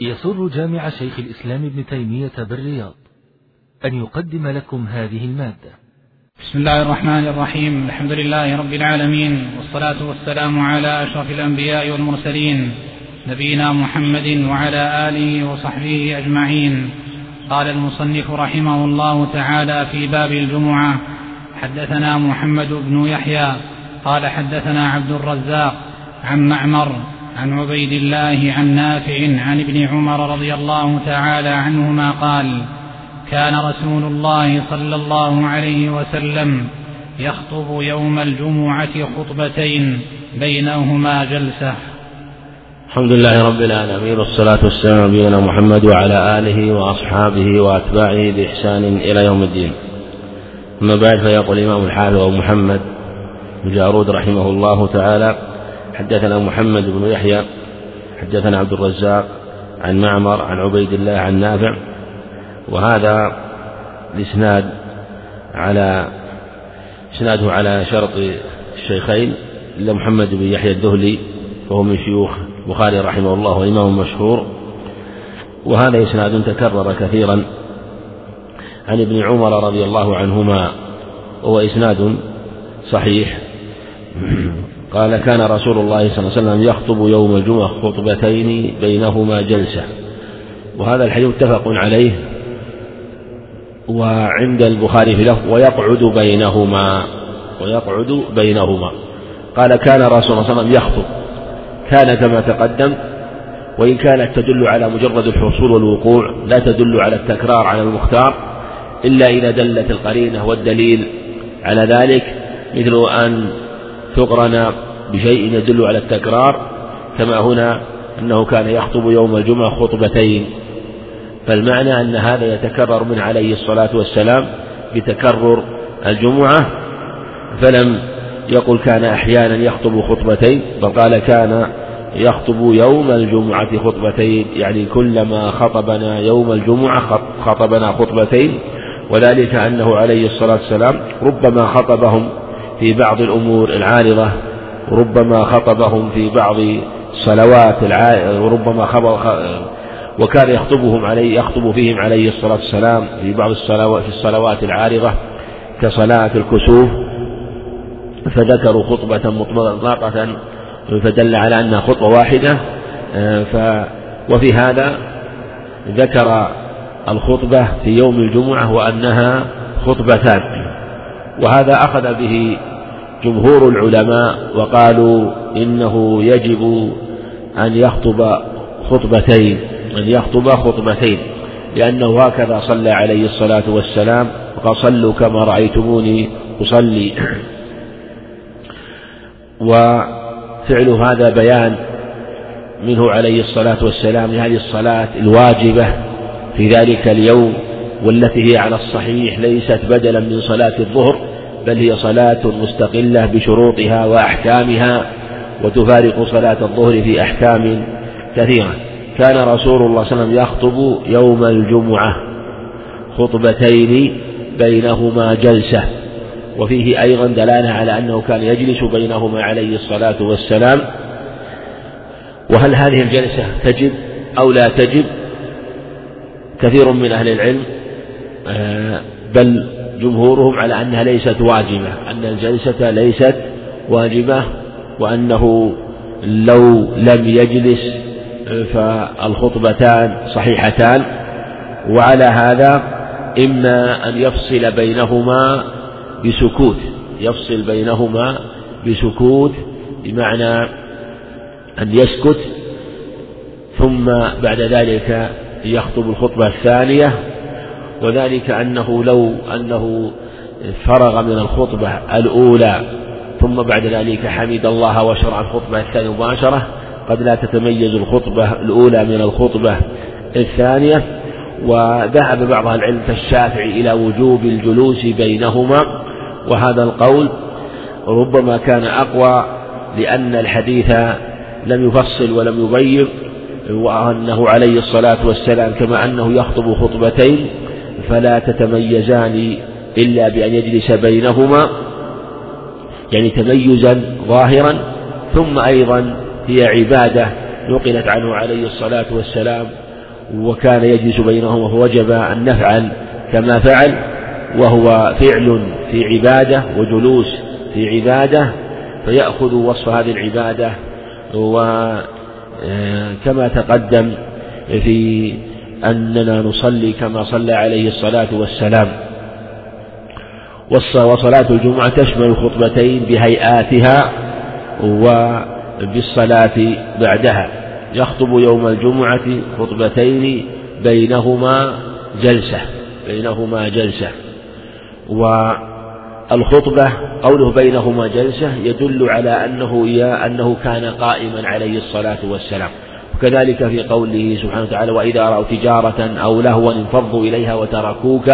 يسر جامع شيخ الإسلام ابن تيمية بالرياض أن يقدم لكم هذه المادة. بسم الله الرحمن الرحيم. الحمد لله رب العالمين والصلاة والسلام على أشرف الأنبياء والمرسلين نبينا محمد وعلى آله وصحبه أجمعين. قال المصنف رحمه الله تعالى في باب الجمعة حدثنا محمد بن يحيى قال حدثنا عبد الرزاق عن معمر عن عبيد الله عن نافع عن ابن عمر رضي الله تعالى عنهما قال كان رسول الله صلى الله عليه وسلم يخطب يوم الجمعة خطبتين بينهما جلسة. الحمد لله رب العالمين والصلاة والسلام على نبينا محمد وعلى آله وأصحابه وأتباعه بإحسان إلى يوم الدين. أما بعد فيقول الإمام الحافظ أبو محمد بن جارود رحمه الله تعالى حدثنا محمد بن يحيى حدثنا عبد الرزاق عن معمر عن عبيد الله عن نافع. وهذا الإسناد على إسناده على شرط الشيخين إلا محمد بن يحيى الدهلي وهو من شيوخ البخاري رحمه الله وإمام مشهور. وهذا إسناد تكرر كثيرا عن ابن عمر رضي الله عنهما وهو إسناد صحيح. قال كان رسول الله صلى الله عليه وسلم يخطب يوم الجمعة خطبتين بينهما جلسة. وهذا الحديث متفق عليه وعند البخاري في لفظ ويقعد بينهما ويقعد بينهما. قال كان رسول الله صلى الله عليه وسلم يخطب. كان كما تقدم وإن كانت تدل على مجرد الحصول والوقوع لا تدل على التكرار على المختار إلا إذا دلت القرينة والدليل على ذلك مثل أن تقرن بشيء يدل على التكرار كما هنا أنه كان يخطب يوم الجمعة خطبتين. فالمعنى أن هذا يتكرر من عليه الصلاة والسلام بتكرر الجمعة. فلم يقل كان أحيانا يخطب خطبتين بل قال كان يخطب يوم الجمعة خطبتين يعني كلما خطبنا يوم الجمعة خطبنا خطبتين. وذلك أنه عليه الصلاة والسلام ربما خطبهم في بعض الأمور العارضة وربما خطبهم في بعض الصلوات وربما وكان يخطبهم عليه يخطب فيهم عليه الصلاة والسلام في بعض الصلوات في الصلوات العارضة كصلاة الكسوف فذكروا خطبة مطلقة فدل على أنها خطبة واحدة ف وفي هذا ذكر الخطبة في يوم الجمعة وأنها خطبتان وهذا أخذ به جمهور العلماء وقالوا إنه يجب أن يخطب خطبتين أن يخطب خطبتين لأنه هكذا صلى عليه الصلاة والسلام وقال صلوا كما رأيتموني أصلي. وفعل هذا بيان منه عليه الصلاة والسلام لهذه الصلاة الواجبة في ذلك اليوم والتي هي على الصحيح ليست بدلا من صلاة الظهر بل هي صلاة مستقلة بشروطها وأحكامها وتفارق صلاة الظهر في أحكام كثيرة. كان رسول الله صلى الله عليه وسلم يخطب يوم الجمعة خطبتين بينهما جلسة وفيه أيضا دلالة على أنه كان يجلس بينهما عليه الصلاة والسلام. وهل هذه الجلسة تجب أو لا تجب؟ كثير من أهل العلم آه، بل جمهورهم على أنها ليست واجبة أن الجلسة ليست واجبة وأنه لو لم يجلس فالخطبتان صحيحتان. وعلى هذا إما أن يفصل بينهما بسكوت يفصل بينهما بسكوت بمعنى أن يسكت ثم بعد ذلك يخطب الخطبة الثانية وذلك أنه لو أنه فرغ من الخطبة الأولى ثم بعد ذلك حمد الله وشرع الخطبة الثانية مباشرة قد لا تتميز الخطبة الأولى من الخطبة الثانية. وذهب بعض العلم كالشافعي إلى وجوب الجلوس بينهما وهذا القول ربما كان أقوى لأن الحديث لم يفصل ولم يبين وأنه عليه الصلاة والسلام كما أنه يخطب خطبتين فلا تتميزان إلا بأن يجلس بينهما يعني تميزا ظاهرا ثم أيضا هي عبادة نقلت عنه عليه الصلاة والسلام وكان يجلس بينهما فوجب أن نفعل كما فعل وهو فعل في عبادة وجلوس في عبادة فيأخذ وصف هذه العبادة وكما آه، تقدم في أننا نصلي كما صلى عليه الصلاة والسلام. وصلاة الجمعة تشمل الخطبتين بهيئاتها وبالصلاة بعدها. يخطب يوم الجمعة خطبتين بينهما جلسة بينهما جلسة. والخطبة قوله بينهما جلسة يدل على أنه أنه كان قائما عليه الصلاة والسلام. وكذلك في قوله سبحانه وتعالى وإذا رأوا تجارة أو لهوا انفضوا إليها وتركوك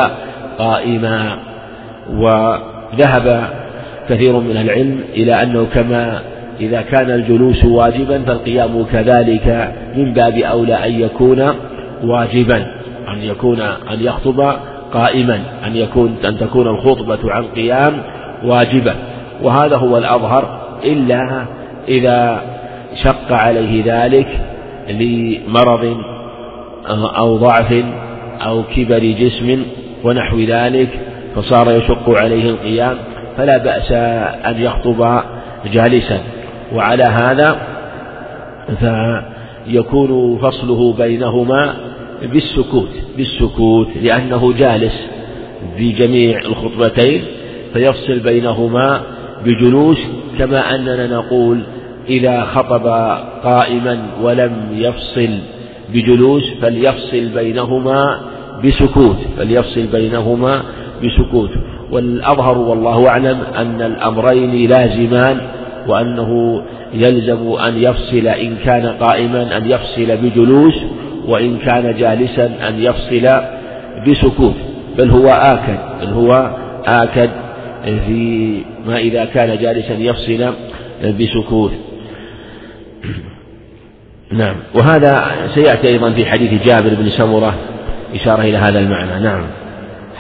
قائما. وذهب كثير من العلم إلى أنه كما إذا كان الجلوس واجبا فالقيام كذلك من باب أولى أن يكون واجبا أن يكون أن يخطب قائما أن يكون أن تكون الخطبة عن قيام واجبة وهذا هو الأظهر إلا إذا شق عليه ذلك لمرض أو ضعف أو كبر جسم ونحو ذلك فصار يشق عليه القيام فلا بأس أن يخطب جالسا. وعلى هذا فيكون فصله بينهما بالسكوت بالسكوت لأنه جالس في جميع الخطبتين فيفصل بينهما بجلوس كما أننا نقول إذا خطب قائما ولم يفصل بجلوس فليفصل بينهما بسكوت فليفصل بينهما بسكوت. والأظهر والله أعلم أن الأمرين لازمان وأنه يلزم أن يفصل إن كان قائما أن يفصل بجلوس وإن كان جالسا أن يفصل بسكوت. بل هو آكد بل هو آكد في ما إذا كان جالسا يفصل بسكوت. نعم. وهذا سيأتي أيضا في حديث جابر بن سمرة إشارة إلى هذا المعنى. نعم.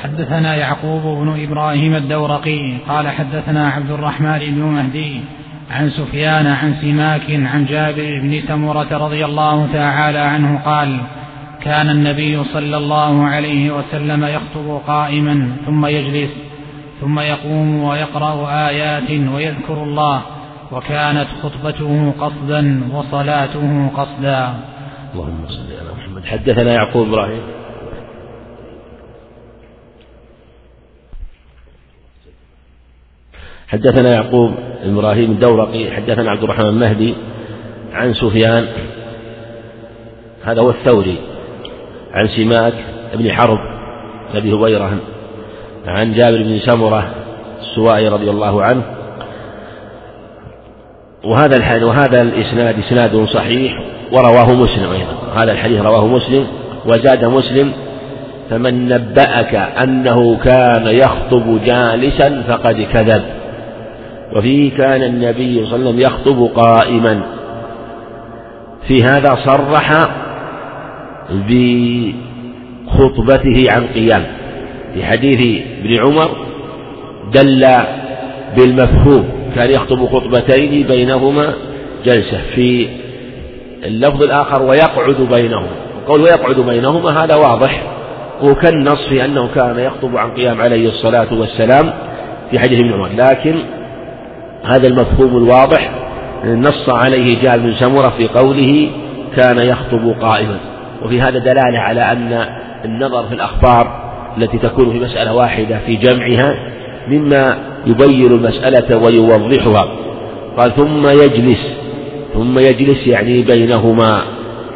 حدثنا يعقوب بن إبراهيم الدورقي قال حدثنا عبد الرحمن بن مهدي عن سفيان عن سماك عن جابر بن سمرة رضي الله تعالى عنه قال كان النبي صلى الله عليه وسلم يخطب قائما ثم يجلس ثم يقوم ويقرأ آيات ويذكر الله وكانت خطبته قصدا وصلاته قصدا. اللهم صل على محمد. حدثنا يعقوب إبراهيم. حدثنا يعقوب إبراهيم الدورقي. حدثنا عبد الرحمن المهدي عن سفيان. هذا هو الثوري. عن سماك بن حرب أبي هبيرة عن جابر بن سمرة السوائي رضي الله عنه. وهذا الحديث وهذا الإسناد إسناد صحيح ورواه مسلم أيضا. هذا الحديث رواه مسلم وزاد مسلم فمن نبأك أنه كان يخطب جالسا فقد كذب وفيه كان النبي صلى الله عليه وسلم يخطب قائما. في هذا صرح بخطبته عن قيام. في حديث ابن عمر دل بالمفهوم كان يخطب خطبتين بينهما جلسة. في اللفظ الآخر ويقعد بينهما. قول ويقعد بينهما هذا واضح. وكالنص في أنه كان يخطب عن قيام عليه الصلاة والسلام في حديث ابن عمر. لكن هذا المفهوم الواضح. نص عليه جابر بن سمرة في قوله كان يخطب قائما. وفي هذا دلالة على أن النظر في الأخبار التي تكون في مسألة واحدة في جمعها مما يبين المسألة ويوضحها. قال ثم يجلس ثم يجلس يعني بينهما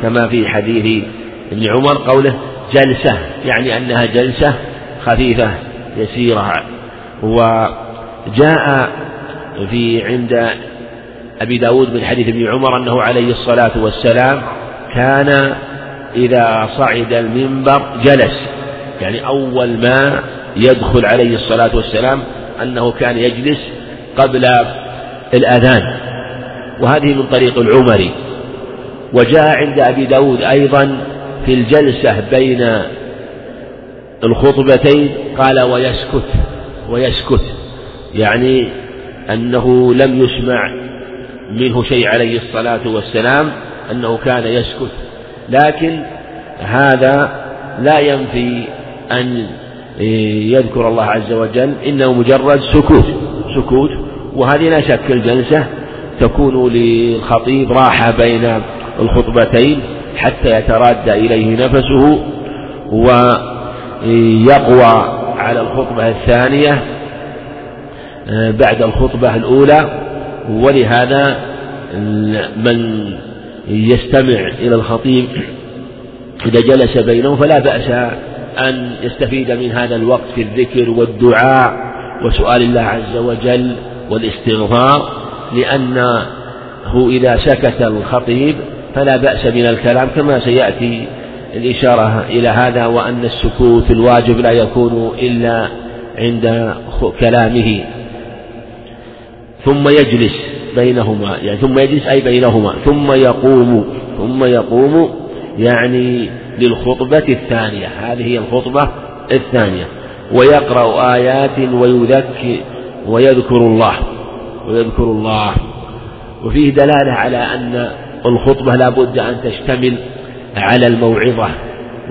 كما في حديث ابن عمر قوله جلسة يعني أنها جلسة خفيفة يسيرة. وجاء في عند أبي داود من حديث ابن عمر أنه عليه الصلاة والسلام كان إذا صعد المنبر جلس يعني أول ما يدخل عليه الصلاة والسلام أنه كان يجلس قبل الأذان. وهذه من طريق العمري وجاء عند أبي داود أيضا في الجلسة بين الخطبتين قال ويسكت ويسكت. يعني أنه لم يسمع منه شيء عليه الصلاة والسلام أنه كان يسكت. لكن هذا لا ينفي أن يذكر الله عز وجل إنه مجرد سكوت سكوت. وهذه لا شك الجلسة تكون للخطيب راحة بين الخطبتين حتى يترادى إليه نفسه ويقوى على الخطبة الثانية بعد الخطبة الأولى. ولهذا من يستمع إلى الخطيب إذا جلس بينهم فلا بأس أن يستفيد من هذا الوقت في الذكر والدعاء وسؤال الله عز وجل والاستغفار لأنه إذا سكت الخطيب فلا بأس من الكلام كما سيأتي الإشارة إلى هذا وأن السكوت الواجب لا يكون إلا عند كلامه. ثم يجلس بينهما يعني ثم يجلس أي بينهما ثم يقوم ثم يقوم يعني للخطبة الثانية. هذه هي الخطبة الثانية. ويقرأ آيات ويذكر ويذكر الله. ويذكر الله. وفيه دلالة على أن الخطبة لا بد أن تشتمل على الموعظة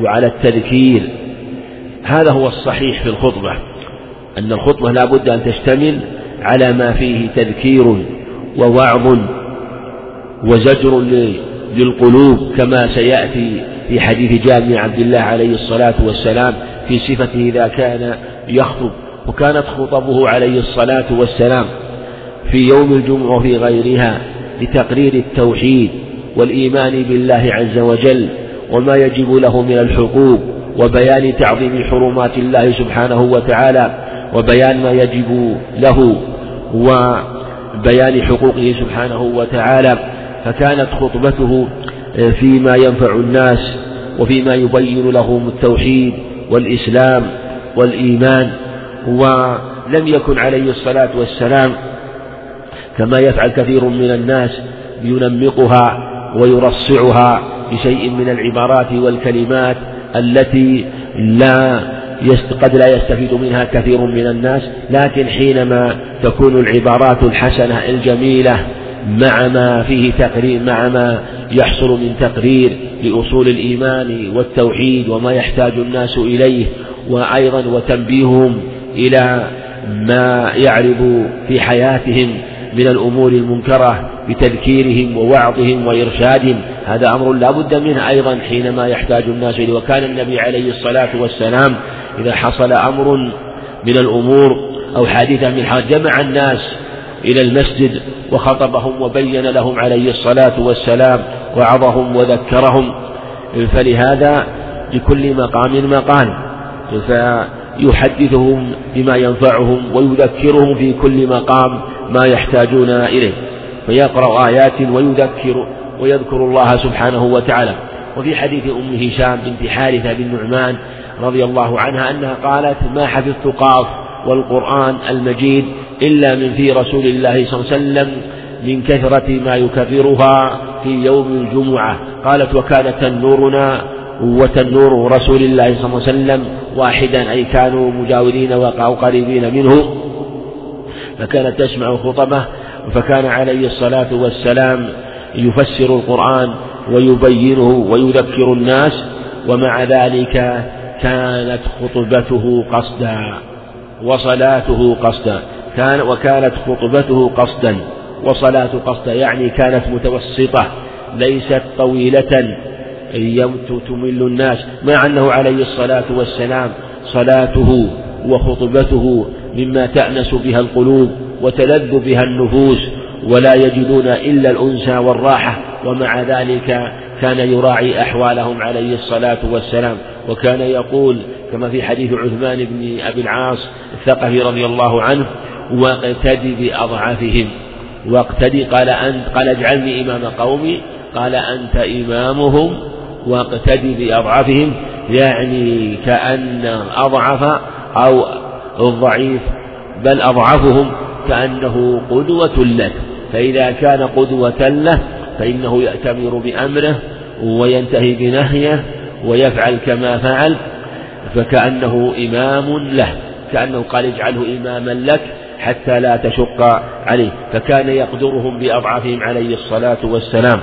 وعلى التذكير. هذا هو الصحيح في الخطبة. أن الخطبة لا بد أن تشتمل على ما فيه تذكير ووعظ وزجر للقلوب كما سيأتي في حديث جابر بن عبد الله عليه الصلاة والسلام في صفته إذا كان يخطب وكانت خطبه عليه الصلاة والسلام في يوم الجمعة وفي غيرها لتقرير التوحيد والإيمان بالله عز وجل وما يجب له من الحقوق وبيان تعظيم حرمات الله سبحانه وتعالى وبيان ما يجب له وبيان حقوقه سبحانه وتعالى فكانت خطبته فيما ينفع الناس وفيما يبين لهم التوحيد والإسلام والإيمان ولم يكن عليه الصلاة والسلام كما يفعل كثير من الناس ينمقها ويرصعها بشيء من العبارات والكلمات التي لا قد لا يستفيد منها كثير من الناس لكن حينما تكون العبارات الحسنة الجميلة مع ما فيه تقرير مع ما يحصل من تقرير لأصول الإيمان والتوحيد وما يحتاج الناس إليه وأيضا وتنبيههم إلى ما يعرض في حياتهم من الأمور المنكرة بتذكيرهم ووعظهم وإرشادهم. هذا أمر لا بد منه أيضا حينما يحتاج الناس إليه. وكان النبي عليه الصلاة والسلام إذا حصل أمر من الأمور أو حادثة من حادث جمع الناس إلى المسجد وخطبهم وبين لهم عليه الصلاة والسلام وعظهم وذكرهم. فلهذا لكل مقام مقال. فيحدثهم بما ينفعهم ويذكرهم في كل مقام ما يحتاجون إليه. فيقرأ آيات ويذكر ويذكر الله سبحانه وتعالى. وفي حديث أم هشام بنت حارثة بن نعمان رضي الله عنها أنها قالت ما حفظت قاف والقرآن المجيد إلا من في رسول الله صلى الله عليه وسلم من كثرة ما يكررها في يوم الجمعة. قالت وكان تنورنا وتنور رسول الله صلى الله عليه وسلم واحدا أي كانوا مجاورين أو قريبين منه فكانت تسمع خطبه فكان عليه الصلاة والسلام يفسر القرآن ويبينه ويذكر الناس ومع ذلك كانت خطبته قصدا. وصلاته قصدا. كان وكانت خطبته قصدا. وصلاة قصدا يعني كانت متوسطة. ليست طويلة. تمل الناس. مع أنه عليه الصلاة والسلام صلاته وخطبته مما تأنس بها القلوب وتلذ بها النفوس ولا يجدون إلا الأنسى والراحة. ومع ذلك كان يراعي أحوالهم عليه الصلاة والسلام. وكان يقول كما في حديث عثمان بن أبي العاص الثقفي رضي الله عنه واقتدي بأضعفهم واقتدي قال أنت قال اجعلني إمام قومي قال أنت إمامهم واقتدي بأضعفهم يعني كأن أضعف أو الضعيف بل أضعفهم كأنه قدوة له فإذا كان قدوة له فإنه يأتمر بأمره وينتهي بنهيه ويفعل كما فعل. فكأنه إمام له كأنه قال اجعله إماما لك حتى لا تشق عليه فكان يقدرهم بأضعافهم عليه الصلاة والسلام.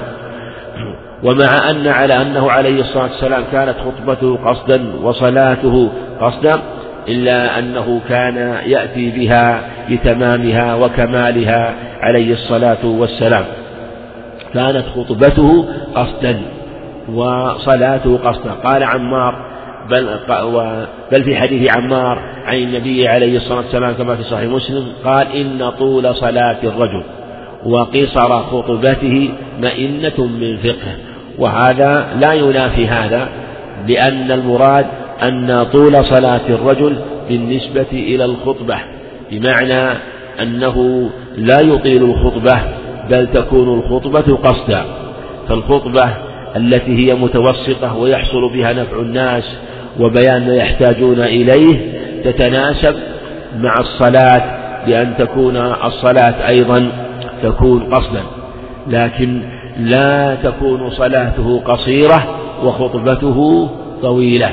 ومع أن على أنه عليه الصلاة والسلام كانت خطبته قصدا وصلاته قصدا إلا أنه كان يأتي بها لتمامها وكمالها عليه الصلاة والسلام. كانت خطبته قصدا وصلاته قصدا. قال عمار بل, بل في حديث عمار عن النبي عليه الصلاة والسلام كما في صحيح مسلم قال إن طول صلاة الرجل وقصر خطبته مئنة من فقه. وهذا لا ينافي هذا لأن المراد أن طول صلاة الرجل بالنسبة إلى الخطبة بمعنى أنه لا يطيل الخطبة بل تكون الخطبة قصدا. فالخطبة التي هي متوسطة ويحصل بها نفع الناس وبيان ما يحتاجون إليه تتناسب مع الصلاة بأن تكون الصلاة أيضا تكون قصدا لكن لا تكون صلاته قصيرة وخطبته طويلة.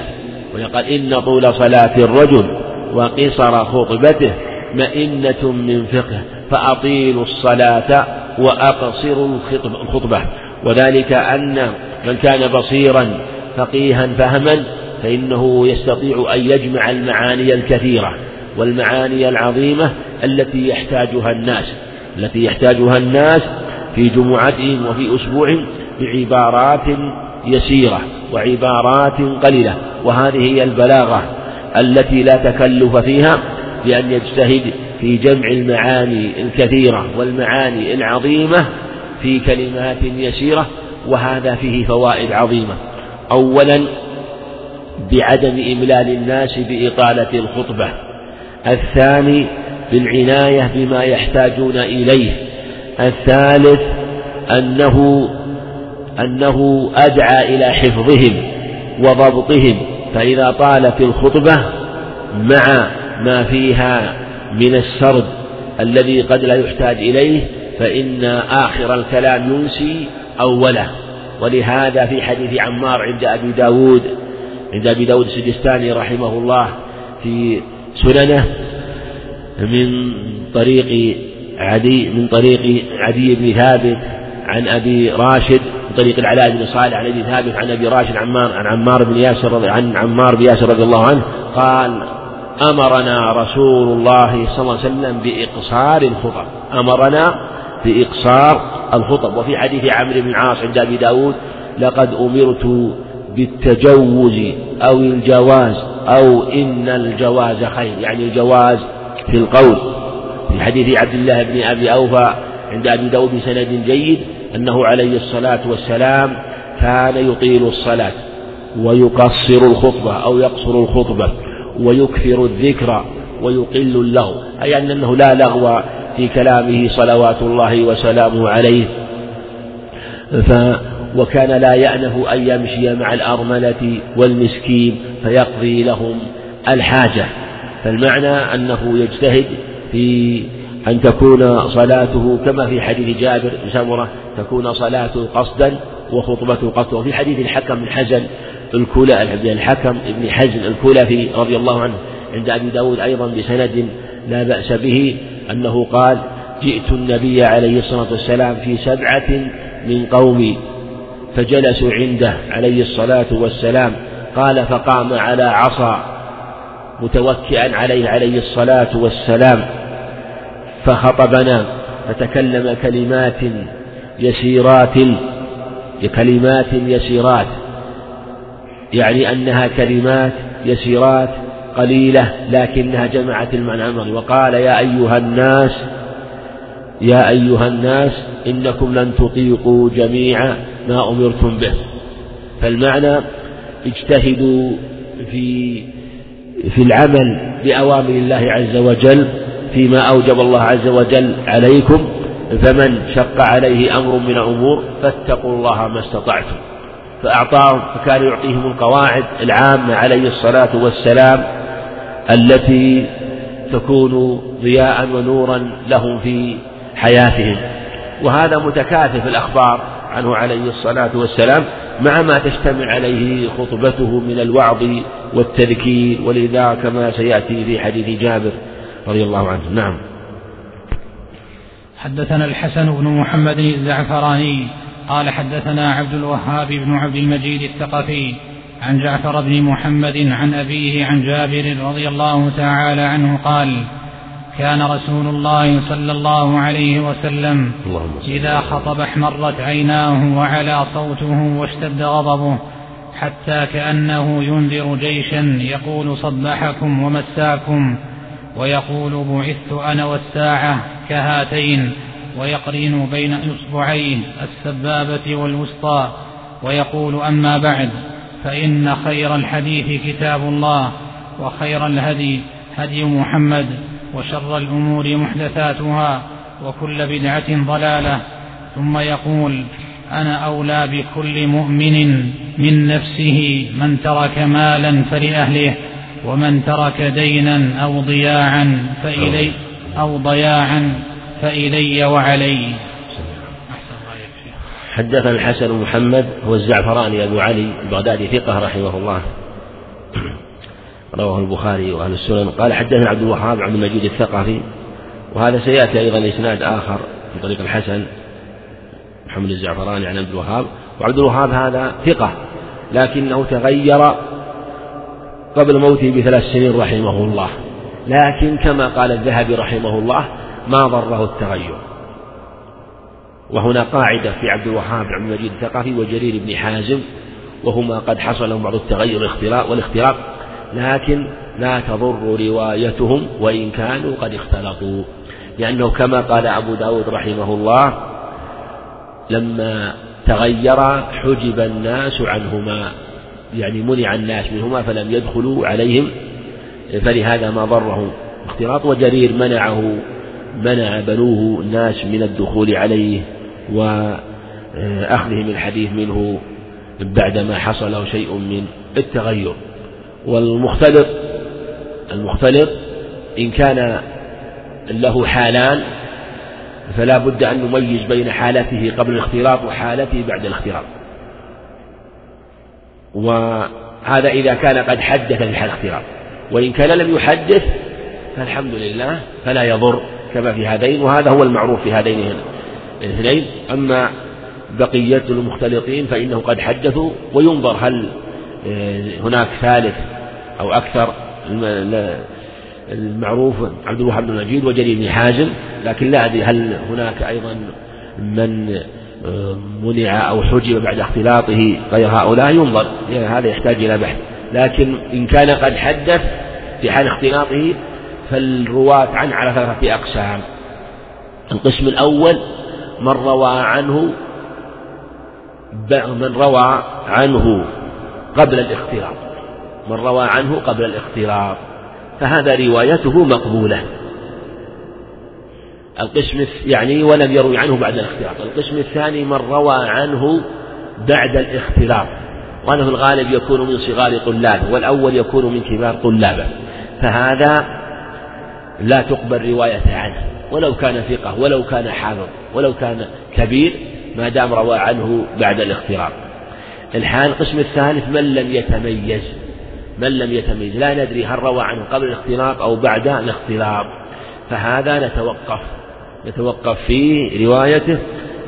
ويقال إن طول صلاة الرجل وقصر خطبته مئنة من فقه فأطيلوا الصلاة وأقصروا الخطبة. وذلك أن من كان بصيرا فقيها فهما فإنه يستطيع أن يجمع المعاني الكثيرة والمعاني العظيمة التي يحتاجها الناس التي يحتاجها الناس في جمعتهم وفي أسبوع بعبارات يسيرة وعبارات قليلة وهذه هي البلاغة التي لا تكلف فيها بأن يجتهد في جمع المعاني الكثيرة والمعاني العظيمة في كلمات يسيرة وهذا فيه فوائد عظيمة. أولا بعدم إملال الناس بإطالة الخطبة. الثاني بالعناية بما يحتاجون إليه. الثالث أنه أنه أدعى إلى حفظهم وضبطهم. فإذا طالت الخطبة مع ما فيها من السرد الذي قد لا يحتاج إليه فإن آخر الكلام ينسي أوله. ولهذا في حديث عمار عند أبي داود عند أبي داود السجستاني رحمه الله في سننه من طريق عدي من طريق عدي بن ثابت عن أبي راشد من طريق العلاء بن صالح عن أبي ثابت عن أبي راشد عمار عن عمار بن ياسر عن عمار بن ياسر رضي الله عنه قال أمرنا رسول الله صلى الله عليه وسلم بإقصار الخطب أمرنا بإقصار الخطب. وفي حديث عمرو بن العاص عند أبي داود لقد أمرت بالتجوز أو الجواز أو إن الجواز خير يعني الجواز في القول. في حديث عبد الله بن أبي أوفى عند أبي داود بسند جيد أنه عليه الصلاة والسلام كان يطيل الصلاة ويقصر الخطبة أو يقصر الخطبة ويكثر الذكر ويقل اللغو أي أنه لا لغو في كلامه صلوات الله وسلامه عليه. ف وكان لا يأنف أن يمشي مع الأرملة والمسكين فيقضي لهم الحاجة. فالمعنى أنه يجتهد في أن تكون صلاته كما في حديث جابر بن سمرة تكون صلاته قصدا وخطبته قصدا. وفي حديث الحكم بن حزن الكلى الحكم بن حزن الكلفي رضي الله عنه عند أبي داود أيضا بسند لا بأس به أنه قال جئت النبي عليه الصلاة والسلام في سبعة من قومي فجلسوا عنده عليه الصلاة والسلام. قال فقام على عصا متوكئا عليه عليه الصلاة والسلام. فخطبنا فتكلم كلمات يسيرات كلمات يسيرات. يعني أنها كلمات يسيرات قليلة لكنها جمعت المعنى وقال يا أيها الناس يا أيها الناس إنكم لن تطيقوا جميع ما أمرتم به. فالمعنى اجتهدوا في في العمل بأوامر الله عز وجل فيما أوجب الله عز وجل عليكم فمن شق عليه أمر من الأمور فاتقوا الله ما استطعتم. فأعطاهم فكان يعطيهم القواعد العامة عليه الصلاة والسلام التي تكون ضياء ونورا لهم في حياتهم. وهذا متكاثف الأخبار. عنه عليه الصلاة والسلام مع ما تشتمل عليه خطبته من الوعظ والتذكير ولذا كما سيأتي في حديث جابر رضي الله عنه. نعم. حدثنا الحسن بن محمد الزعفراني قال حدثنا عبد الوهاب بن عبد المجيد الثقفي عن جعفر بن محمد عن أبيه عن جابر رضي الله تعالى عنه قال كان رسول الله صلى الله عليه وسلم إذا خطب احمرت عيناه وعلى صوته واشتد غضبه حتى كأنه ينذر جيشا يقول صبحكم ومساكم ويقول بعثت أنا والساعة كهاتين ويقرن بين إصبعيه السبابة والوسطى ويقول أما بعد فإن خير الحديث كتاب الله وخير الهدي هدي محمد وشر الأمور محدثاتها وكل بدعة ضلالة. ثم يقول أنا أولى بكل مؤمن من نفسه من ترك مالا فلأهله ومن ترك دينا أو ضياعا فإلي أو ضياعا فإلي وعلي. حدثنا الحسن محمد هو الزعفراني أبو علي البغدادي ثقة رحمه الله. رواه البخاري وأهل السنن. قال حدثنا عبد الوهاب عبد المجيد الثقفي. وهذا سيأتي أيضا إسناد آخر في طريق الحسن. محمد الزعفراني عن عبد الوهاب. وعبد الوهاب هذا ثقة لكنه تغير قبل موته بثلاث سنين رحمه الله. لكن كما قال الذهبي رحمه الله ما ضره التغير. وهنا قاعدة في عبد الوهاب عبد المجيد الثقفي وجرير بن حازم وهما قد حصل لهم بعض التغير والاختراق لكن لا تضر روايتهم وإن كانوا قد اختلطوا. لأنه كما قال أبو داود رحمه الله لما تغير حجب الناس عنهما يعني منع الناس منهما فلم يدخلوا عليهم فلهذا ما ضره اختلاط وجرير منعه منع بنوه الناس من الدخول عليه وأخذهم الحديث منه بعدما حصل شيء من التغير. والمختلط المختلط إن كان له حالان فلا بد أن نميز بين حالته قبل الاختلاط وحالته بعد الاختلاط. وهذا إذا كان قد حدث في حال الاختلاط. وإن كان لم يحدث فالحمد لله فلا يضر كما في هذين وهذا هو المعروف في هذين الاثنين. أما بقية المختلطين فإنه قد حدثوا وينظر هل هناك ثالث أو أكثر المعروف عبد الوهاب بن المجيد وجرير بن حازم لكن لا أدري هل هناك أيضا من آه، منع أو حجب بعد اختلاطه غير هؤلاء؟ ينظر. يعني هذا يحتاج إلى بحث. لكن إن كان قد حدث في حال اختلاطه فالرواة عنه على ثلاثة أقسام. القسم الأول من روى عنه من روى عنه قبل الاختلاط من روى عنه قبل الاختلاط فهذا روايته مقبولة. القسم يعني ولم يروي عنه بعد الاختلاط القسم الثاني من روى عنه بعد الاختلاط وأنه الغالب يكون من صغار طلابه والأول يكون من كبار طلابه فهذا لا تقبل روايته عنه ولو كان ثقة ولو كان حافظ ولو كان كبير ما دام روى عنه بعد الاختلاط الحال القسم الثالث من لم يتميز من لم يتميز. لا ندري هل روى عنه قبل الاختلاط أو بعد الاختلاط. فهذا نتوقف نتوقف في روايته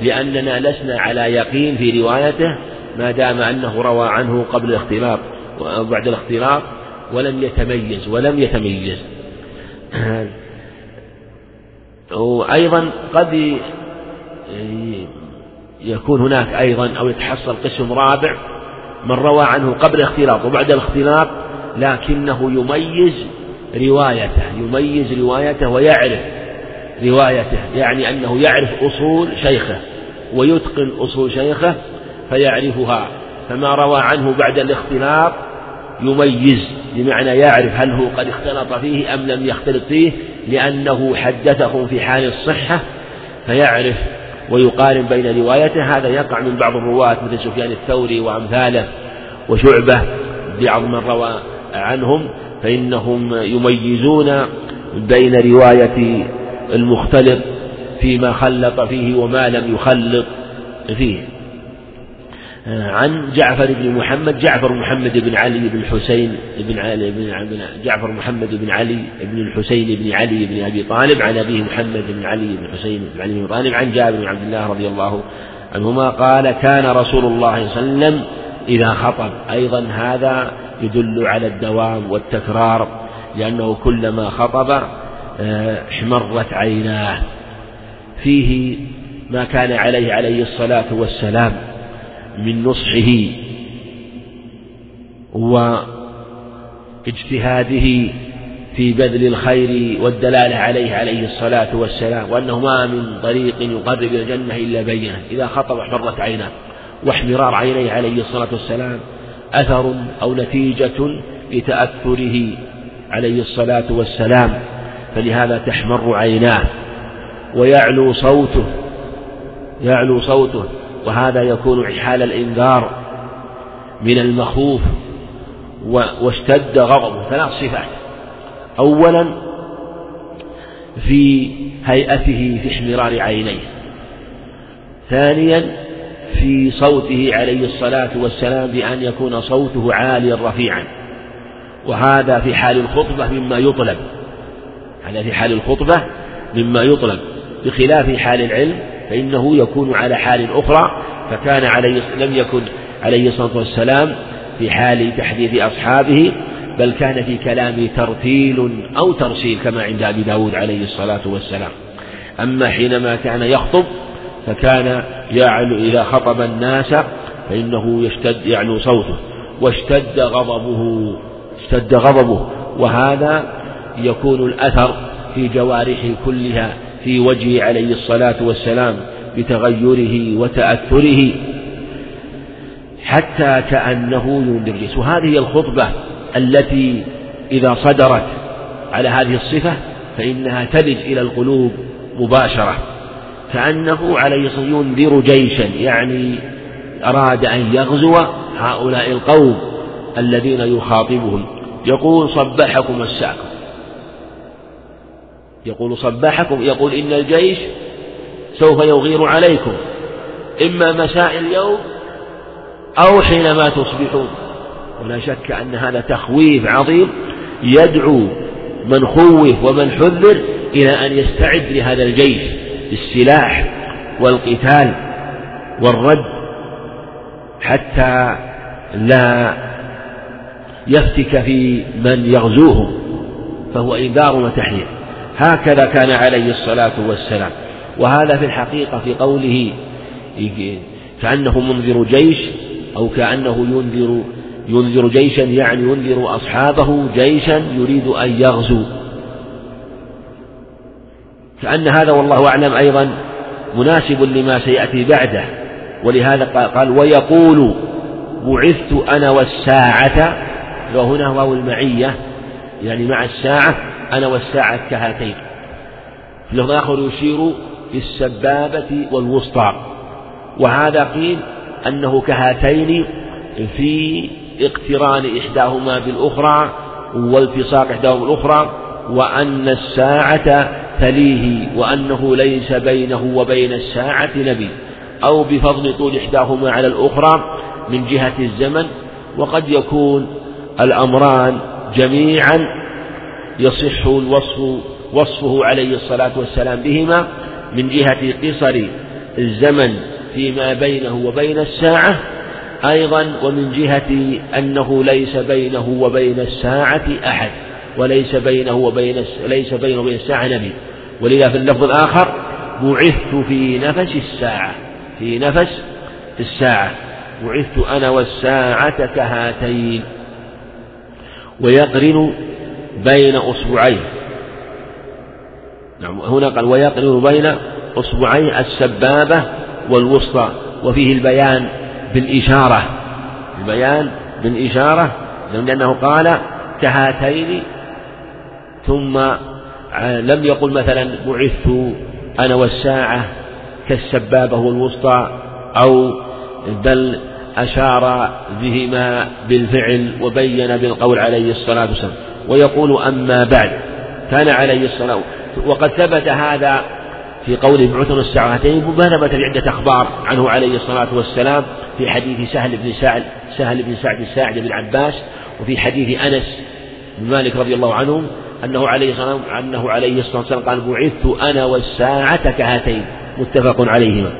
لأننا لسنا على يقين في روايته ما دام أنه روى عنه قبل الاختلاط وبعد الاختلاط ولم يتميز ولم يتميز. وأيضا قد يكون هناك أيضا أو يتحصل قسم رابع من روى عنه قبل الاختلاط وبعد الاختلاط لكنه يميز روايته يميز روايته ويعرف روايته يعني أنه يعرف أصول شيخه ويتقن أصول شيخه فيعرفها. فما روى عنه بعد الاختلاط يميز بمعنى يعرف هل هو قد اختلط فيه أم لم يختلط فيه لأنه حدثه في حال الصحة فيعرف ويقارن بين روايته هذا يقع من بعض الرواة مثل سفيان الثوري وأمثاله وشعبة بعض من روى عنهم فإنهم يميزون بين رواية المختلط فيما خلط فيه وما لم يخلط فيه. عن جعفر بن محمد جعفر محمد بن علي بن الحسين بن علي بن جعفر محمد بن علي بن الحسين بن علي بن أبي طالب عن أبيه محمد بن علي بن حسين بن علي بن طالب عن جابر بن عبد الله رضي الله عنهما قال كان رسول الله صلى الله عليه وسلم إذا خطب. أيضا هذا يدل على الدوام والتكرار لأنه كلما خطب آه، احمرت عيناه. فيه ما كان عليه عليه الصلاة والسلام. من نصحه واجتهاده في بذل الخير والدلالة عليه عليه الصلاة والسلام وأنه ما من طريق يقرب إلى الجنة إلا بينة إذا خطب احمرت عيناه واحمرار عينيه عليه الصلاة والسلام أثر أو نتيجة لتأثره عليه الصلاة والسلام فلهذا تحمر عيناه ويعلو صوته يعلو صوته وهذا يكون حال الإنذار من المخوف واشتد غضبه. ثلاث صفات. أولا في هيئته في احمرار عينيه. ثانيا في صوته عليه الصلاة والسلام بأن يكون صوته عاليا رفيعا. وهذا في حال الخطبة مما يطلب. هذا في حال الخطبة مما يطلب. بخلاف حال العلم فإنه يكون على حال أخرى فكان عليه لم يكن عليه الصلاة والسلام في حال تحديث أصحابه بل كان في كلامه ترتيل أو ترسيل كما عند أبي داود عليه الصلاة والسلام. أما حينما كان يخطب فكان يعلو إذا خطب الناس فإنه يشتد يعلو صوته واشتد غضبه اشتد غضبه وهذا يكون الأثر في جوارحه كلها. في وجهه عليه الصلاة والسلام بتغيره وتأثره حتى كأنه يندرس وهذه الخطبة التي إذا صدرت على هذه الصفة فإنها تلج إلى القلوب مباشرة. كأنه عليه الصلاة ينذر جيشا يعني أراد أن يغزو هؤلاء القوم الذين يخاطبهم. يقول صبحكم مساكم يقول صبحكم يقول إن الجيش سوف يغير عليكم. إما مساء اليوم أو حينما تصبحون. ولا شك أن هذا تخويف عظيم يدعو من خوف ومن حذر إلى أن يستعد لهذا الجيش بالسلاح والقتال والرد حتى لا يفتك في من يغزوهم فهو إنذار وتحذير. هكذا كان عليه الصلاة والسلام. وهذا في الحقيقة في قوله كأنه منذر جيش أو كأنه ينذر ينذر جيشا يعني ينذر أصحابه جيشا يريد أن يغزو. كأن هذا والله أعلم أيضا مناسب لما سيأتي بعده. ولهذا قال ويقول بعثت أنا والساعة وهنا واو المعية يعني مع الساعة أنا والساعة كهاتين. في اللفظ الآخر يشير بالسبابة والوسطى. وهذا قيل أنه كهاتين في اقتران إحداهما بالأخرى والتصاق إحداهما بالأخرى وأن الساعة تليه وأنه ليس بينه وبين الساعة نبي. أو بفضل طول إحداهما على الأخرى من جهة الزمن. وقد يكون الأمران جميعا يصح الوصف وصفه عليه الصلاة والسلام بهما من جهة قصر الزمن فيما بينه وبين الساعة أيضا ومن جهة أنه ليس بينه وبين الساعة أحد وليس بينه وبين ليس بينه وبين الساعة نبي. ولذا في اللفظ الآخر بعثت في نفس الساعة في نفس الساعة. بعثت أنا والساعة كهاتين. ويقرن بين أصبعين. نعم هنا قال ويقرن بين أصبعين السبابة والوسطى وفيه البيان بالإشارة. البيان بالإشارة لأنه قال كهاتين ثم لم يقل مثلا بعثت أنا والساعة كالسبابة والوسطى أو بل أشار بهما بالفعل وبين بالقول عليه الصلاة والسلام. ويقول أما بعد. كان عليه الصلاة وقد ثبت هذا في قوله بعثنا الساعتين مبالغة في عدة أخبار عنه عليه الصلاة والسلام. في حديث سهل بن سعد سهل بن سعد الساعد بن عباس وفي حديث أنس بن مالك رضي الله عنه أنه عليه الصلاة أنه عليه الصلاة والسلام قال بعثت أنا والساعة كهاتين. متفق عليهما.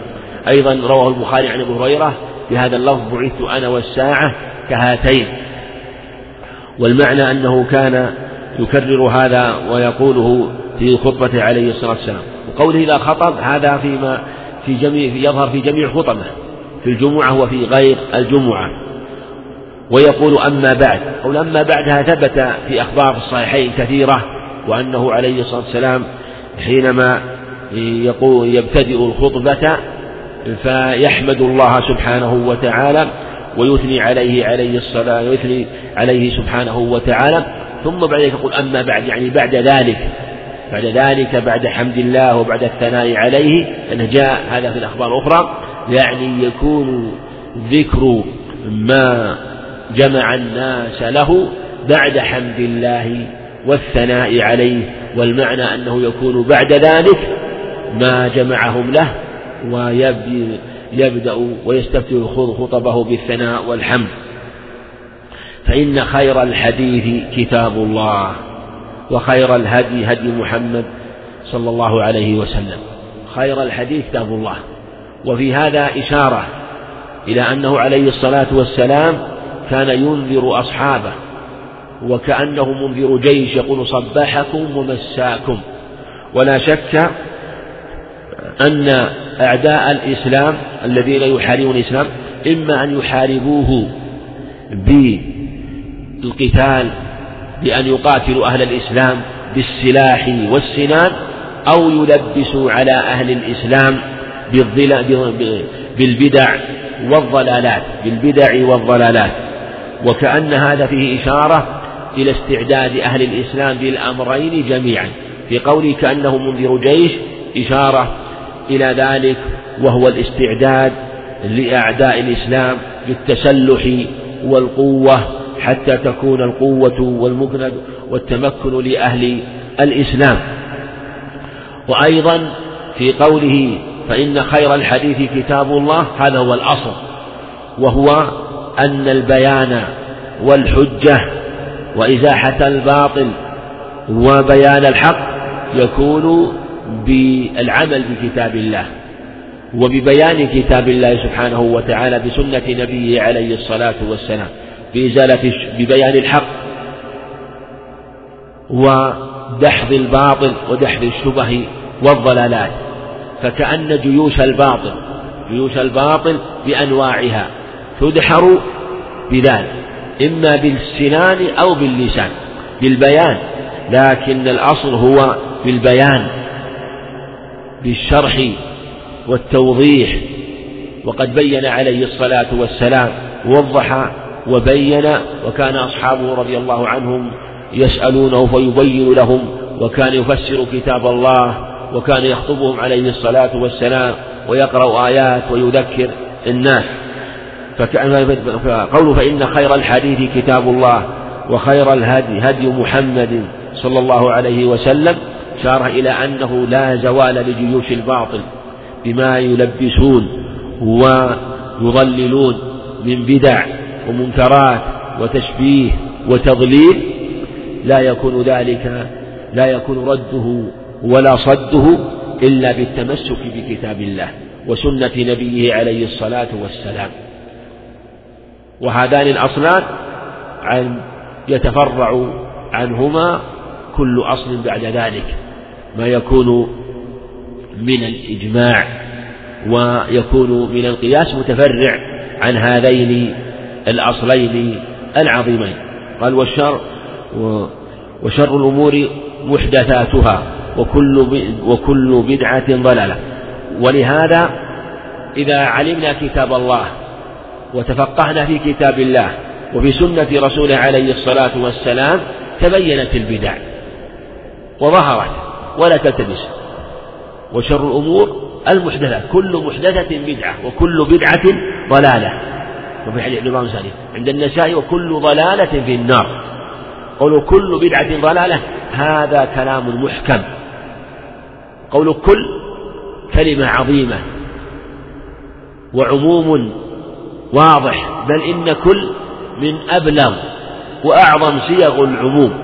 أيضا رواه البخاري عن أبي هريرة بهذا اللفظ بعثت أنا والساعة كهاتين. والمعنى أنه كان يكرر هذا ويقوله في خطبته عليه الصلاة والسلام. وقوله إذا خطب هذا فيما في جميع يظهر في جميع خطبه. في الجمعة وفي غير الجمعة. ويقول أما بعد. قول أما بعدها ثبت في أخبار الصحيحين كثيرة وأنه عليه الصلاة والسلام حينما يقول يبتدئ الخطبة فيحمد الله سبحانه وتعالى ويثني عليه عليه الصلاة ويثني عليه سبحانه وتعالى. ثم بعد ذلك يقول أما بعد يعني بعد ذلك بعد ذلك بعد حمد الله وبعد الثناء عليه أنه جاء هذا في الأخبار الأخرى يعني يكون ذكر ما جمع الناس له بعد حمد الله والثناء عليه والمعنى أنه يكون بعد ذلك ما جمعهم له ويبدأ ويستفتح خطبه بالثناء والحمد. فإن خير الحديث كتاب الله وخير الهدي هدي محمد صلى الله عليه وسلم. خير الحديث كتاب الله. وفي هذا إشارة إلى أنه عليه الصلاة والسلام كان ينذر أصحابه وكأنه منذر جيش يقول صبحكم ومساكم. ولا شك أن أعداء الإسلام الذين يحاربون الإسلام إما أن يحاربوه بالقتال بأن يقاتلوا أهل الإسلام بالسلاح والسنان أو يلبسوا على أهل الإسلام بالبدع والضلالات بالبدع والضلالات. وكأن هذا فيه إشارة إلى استعداد أهل الإسلام بالأمرين جميعا. في قوله كأنه منذر جيش إشارة إلى ذلك وهو الاستعداد لأعداء الإسلام بالتسلح والقوة حتى تكون القوة والمكند والتمكن لأهل الإسلام. وأيضا في قوله فإن خير الحديث كتاب الله هذا هو الأصل وهو أن البيان والحجة وإزاحة الباطل وبيان الحق يكون بالعمل بكتاب الله وببيان كتاب الله سبحانه وتعالى بسنة نبيه عليه الصلاة والسلام بإزالة ببيان الحق ودحض الباطل ودحض الشبه والضلالات فكأن جيوش الباطل جيوش الباطل بأنواعها تدحر بذلك إما بالسنان أو باللسان بالبيان لكن الأصل هو بالبيان. بالشرح والتوضيح وقد بين عليه الصلاة والسلام وضح وبين وكان أصحابه رضي الله عنهم يسألونه فيبين لهم وكان يفسر كتاب الله وكان يخطبهم عليه الصلاة والسلام ويقرأ آيات ويذكر الناس. فقوله فإن خير الحديث كتاب الله وخير الهدي هدي محمد صلى الله عليه وسلم شار إلى أنه لا زوال لجيوش الباطل بما يلبسون ويضللون من بدع ومنكرات وتشبيه وتضليل. لا يكون ذلك لا يكون رده ولا صده إلا بالتمسك بكتاب الله وسنة نبيه عليه الصلاة والسلام. وهذان الأصلان عن يتفرع عنهما كل أصل بعد ذلك ما يكون من الإجماع ويكون من القياس متفرع عن هذين الأصلين العظيمين. قال والشر وشر الأمور محدثاتها وكل وكل بدعة ضلالة. ولهذا إذا علمنا كتاب الله وتفقهنا في كتاب الله وفي سنة رسوله عليه الصلاة والسلام تبينت البدع. وظهرت ولا تلتبس وشر الأمور المحدثات كل محدثة بدعة وكل بدعة ضلالة. وفي حديث الإمام سالم عند النساء وكل ضلالة في النار. قولوا كل بدعة ضلالة هذا كلام محكم. قول كل كلمة عظيمة وعموم واضح بل إن كل من أبلغ وأعظم صيغ العموم.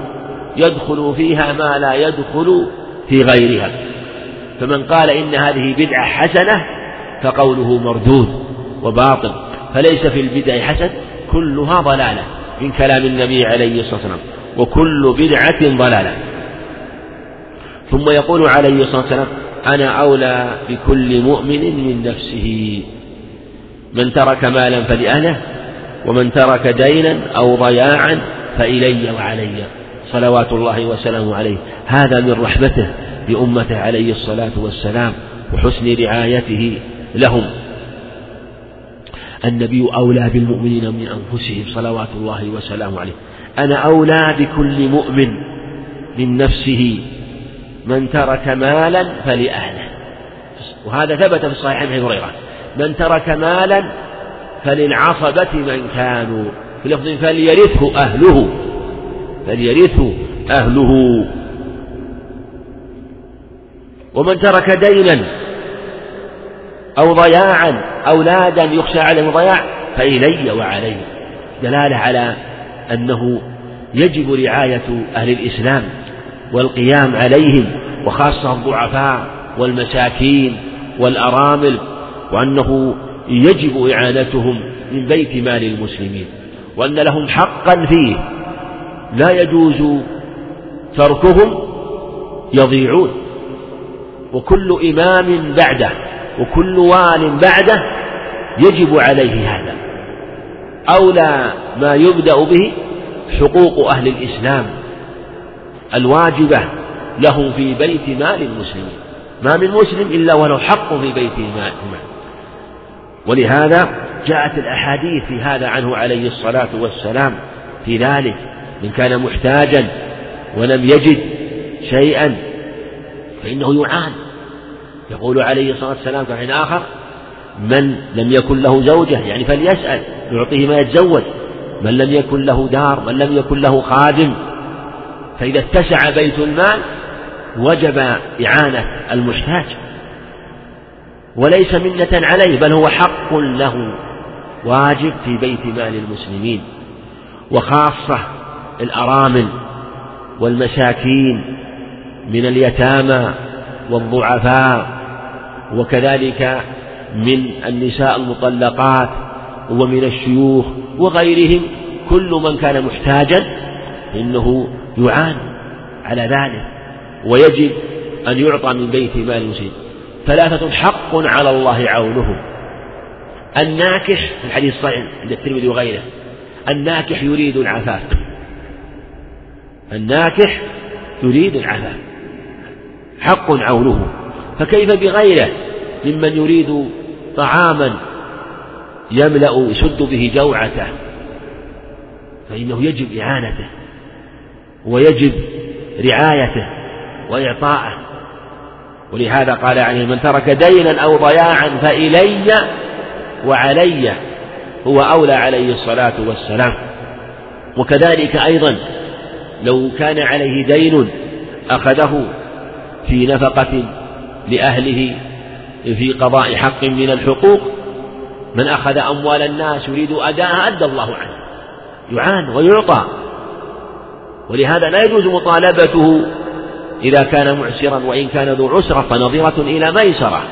يدخل فيها ما لا يدخل في غيرها. فمن قال إن هذه بدعة حسنة فقوله مردود وباطل فليس في البدع حسد كلها ضلالة من كلام النبي عليه الصلاة والسلام وكل بدعة ضلالة. ثم يقول عليه الصلاة والسلام أنا أولى بكل مؤمن من نفسه. من ترك مالا فلأهله ومن ترك دينا أو ضياعا فإلي وعلي. صلوات الله وسلامه عليه. هذا من رحمته بأمته عليه الصلاة والسلام وحسن رعايته لهم. النبي أولى بالمؤمنين من أنفسهم صلوات الله وسلامه عليه. أنا أولى بكل مؤمن من نفسه من ترك مالا فلأهله. وهذا ثبت في الصحيح عن هريرة. من ترك مالا فللعصبة من كانوا. في لفظ فليرثه أهله. فليرثه أهله. ومن ترك دينا أو ضياعا أولادا يخشى عليهم الضياع فإلي وعلي. دلالة على أنه يجب رعاية أهل الإسلام والقيام عليهم وخاصة الضعفاء والمساكين والأرامل وأنه يجب إعانتهم من بيت مال المسلمين وأن لهم حقا فيه. لا يجوز تركهم يضيعون. وكل إمام بعده وكل وال بعده يجب عليه هذا. أولى ما يبدأ به حقوق أهل الإسلام الواجبة لهم في بيت مال المسلمين. ما من مسلم إلا وله حق في بيت مال. ولهذا جاءت الأحاديث في هذا عنه عليه الصلاة والسلام في ذلك. من كان محتاجا ولم يجد شيئا فإنه يعان. يقول عليه الصلاة والسلام في حين آخر من لم يكن له زوجة يعني فليسأل يعطيه ما يتزوج. من لم يكن له دار من لم يكن له خادم. فإذا اتسع بيت المال وجب إعانة المحتاج. وليس منة عليه بل هو حق له واجب في بيت مال المسلمين. وخاصة الأرامل والمساكين من اليتامى والضعفاء وكذلك من النساء المطلقات ومن الشيوخ وغيرهم كل من كان محتاجا إنه يعان على ذلك ويجب أن يعطى من بيت مال المسلمين ثلاثة حق على الله عونه. الناكح في الحديث الصحيح عند الترمذي وغيره الناكح يريد العفاف. الناكح يريد العفاف حق عونه. فكيف بغيره ممن يريد طعاما يملأ يسد به جوعته؟ فإنه يجب إعانته ويجب رعايته وإعطاءه. ولهذا قال عليه من ترك دينا أو ضياعا فإلي وعلي هو أولى عليه الصلاة والسلام. وكذلك أيضا لو كان عليه دين أخذه في نفقة لأهله في قضاء حق من الحقوق من أخذ أموال الناس يريد أداءها أدى الله عنه يعان ويعطى. ولهذا لا يجوز مطالبته إذا كان معسرا وإن كان ذو عسرة فنظرة إلى ميسرة.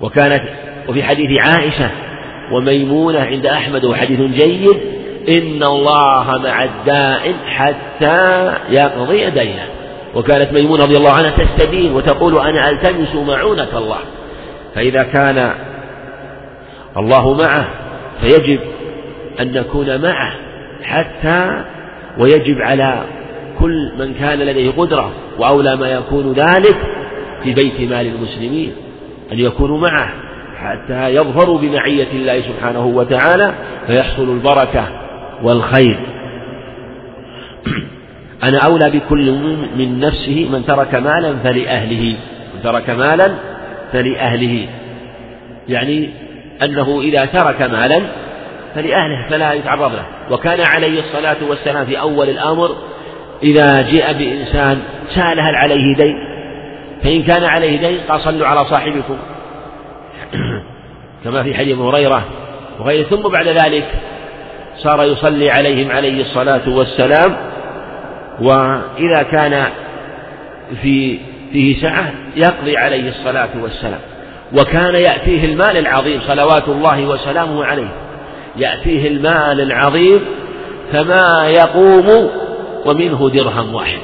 وكانت وفي حديث عائشة وميمونة عند أحمد وحديث جيد إن الله مع الدائن حتى يقضي دينه وكانت ميمونة رضي الله عنها تستدين وتقول أنا ألتمس معونة الله. فإذا كان الله معه فيجب أن نكون معه حتى ويجب على كل من كان لديه قدرة وأولى ما يكون ذلك في بيت مال المسلمين أن يكونوا معه حتى يظفروا بمعية الله سبحانه وتعالى فيحصل البركة والخير. أنا أولى بكل من نفسه من ترك مالا فلأهله. من ترك مالا فلأهله. يعني أنه إذا ترك مالا فلأهله فلا يتعرض له. وكان عليه الصلاة والسلام في أول الأمر إذا جاء بإنسان سأل هل عليه دين. فإن كان عليه دين قال صلوا على صاحبكم. كما في حديث هريرة وغيره. ثم بعد ذلك صار يصلي عليهم عليه الصلاة والسلام وإذا كان في فيه سعة يقضي عليه الصلاة والسلام. وكان يأتيه المال العظيم صلوات الله وسلامه عليه. يأتيه المال العظيم فما يقوم ومنه درهم واحد.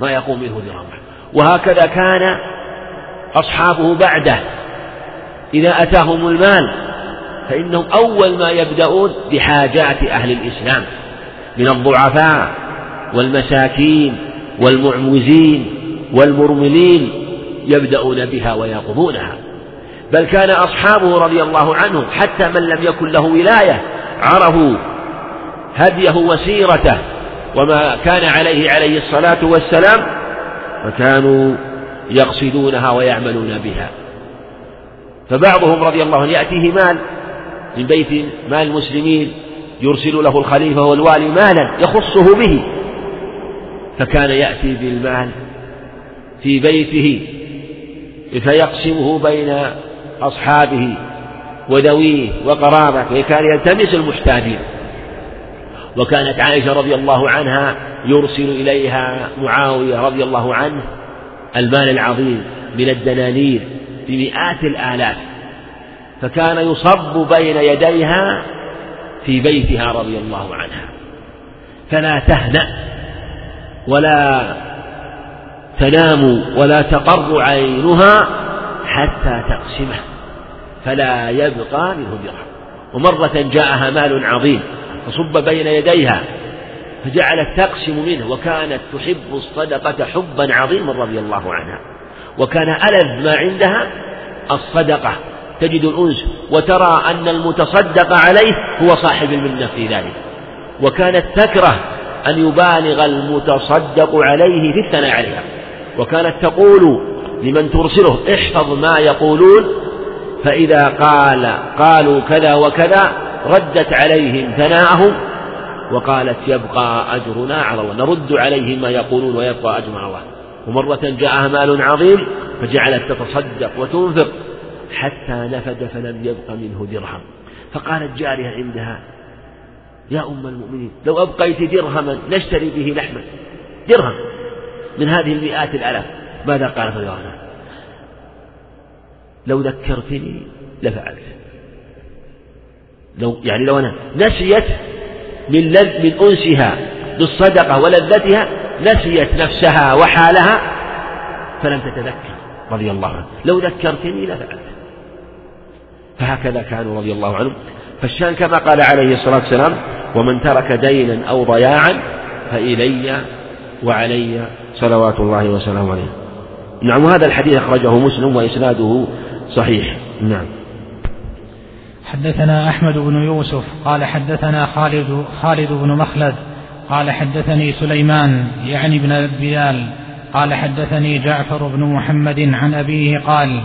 ما يقوم منه درهم واحد. وهكذا كان أصحابه بعده. إذا أتاهم المال فإنهم أول ما يبدأون بحاجات أهل الإسلام من الضعفاء والمساكين والمعوزين والمرملين يبدأون بها ويقضونها بل كان أصحابه رضي الله عنهم حتى من لم يكن له ولاية عرفوا هديه وسيرته وما كان عليه عليه الصلاة والسلام فكانوا يقصدونها ويعملون بها. فبعضهم رضي الله عنه يأتيه مال من بيت مال المسلمين يرسل له الخليفة والوالي مالا يخصه به. فكان يأتي بالمال في بيته فيقسمه بين أصحابه وذويه وقرابته وكان يلتمس المحتاجين. وكانت عائشة رضي الله عنها يرسل إليها معاوية رضي الله عنه المال العظيم من الدنانير بمئات الآلاف. فكان يصب بين يديها في بيتها رضي الله عنها. فلا تهنأ ولا تنام ولا تقر عينها حتى تقسمه فلا يبقى منه درهم. ومرة جاءها مال عظيم فصب بين يديها فجعلت تقسم منه وكانت تحب الصدقة حبا عظيما رضي الله عنها. وكان ألذ ما عندها الصدقة تجد الأنس وترى أن المتصدق عليه هو صاحب المنة في ذلك. وكانت تكره أن يبالغ المتصدق عليه في الثناء عليها. وكانت تقول لمن ترسله احفظ ما يقولون. فإذا قال قالوا كذا وكذا ردت عليهم ثناءهم وقالت يبقى أجرنا على الله. نرد عليهم ما يقولون ويبقى أجرنا على الله. ومرة جاءها مال عظيم فجعلت تتصدق وتنفق. حتى نفد فلم يبق منه درهم. فقالت جارها عندها يا أم المؤمنين لو أبقيت درهما نشتري به لحما. درهم من هذه المئات الآلاف. ماذا رضي الله لو ذكرتني لفعلت. لو يعني لو أنا نسيت من من أنسها بالصدقة ولذتها نسيت نفسها وحالها فلم تتذكر. رضي الله عنه. لو ذكرتني لفعلت. فهكذا كانوا رضي الله عنهم. فالشان كما قال عليه الصلاة والسلام ومن ترك دينا أو ضياعا فإلي وعلي صلوات الله وسلامه عليه. نعم وهذا الحديث أخرجه مسلم وإسناده صحيح. نعم. حدثنا أحمد بن يوسف قال حدثنا خالد خالد بن مخلد قال حدثني سليمان يعني بن بلال قال حدثني جعفر بن محمد عن أبيه قال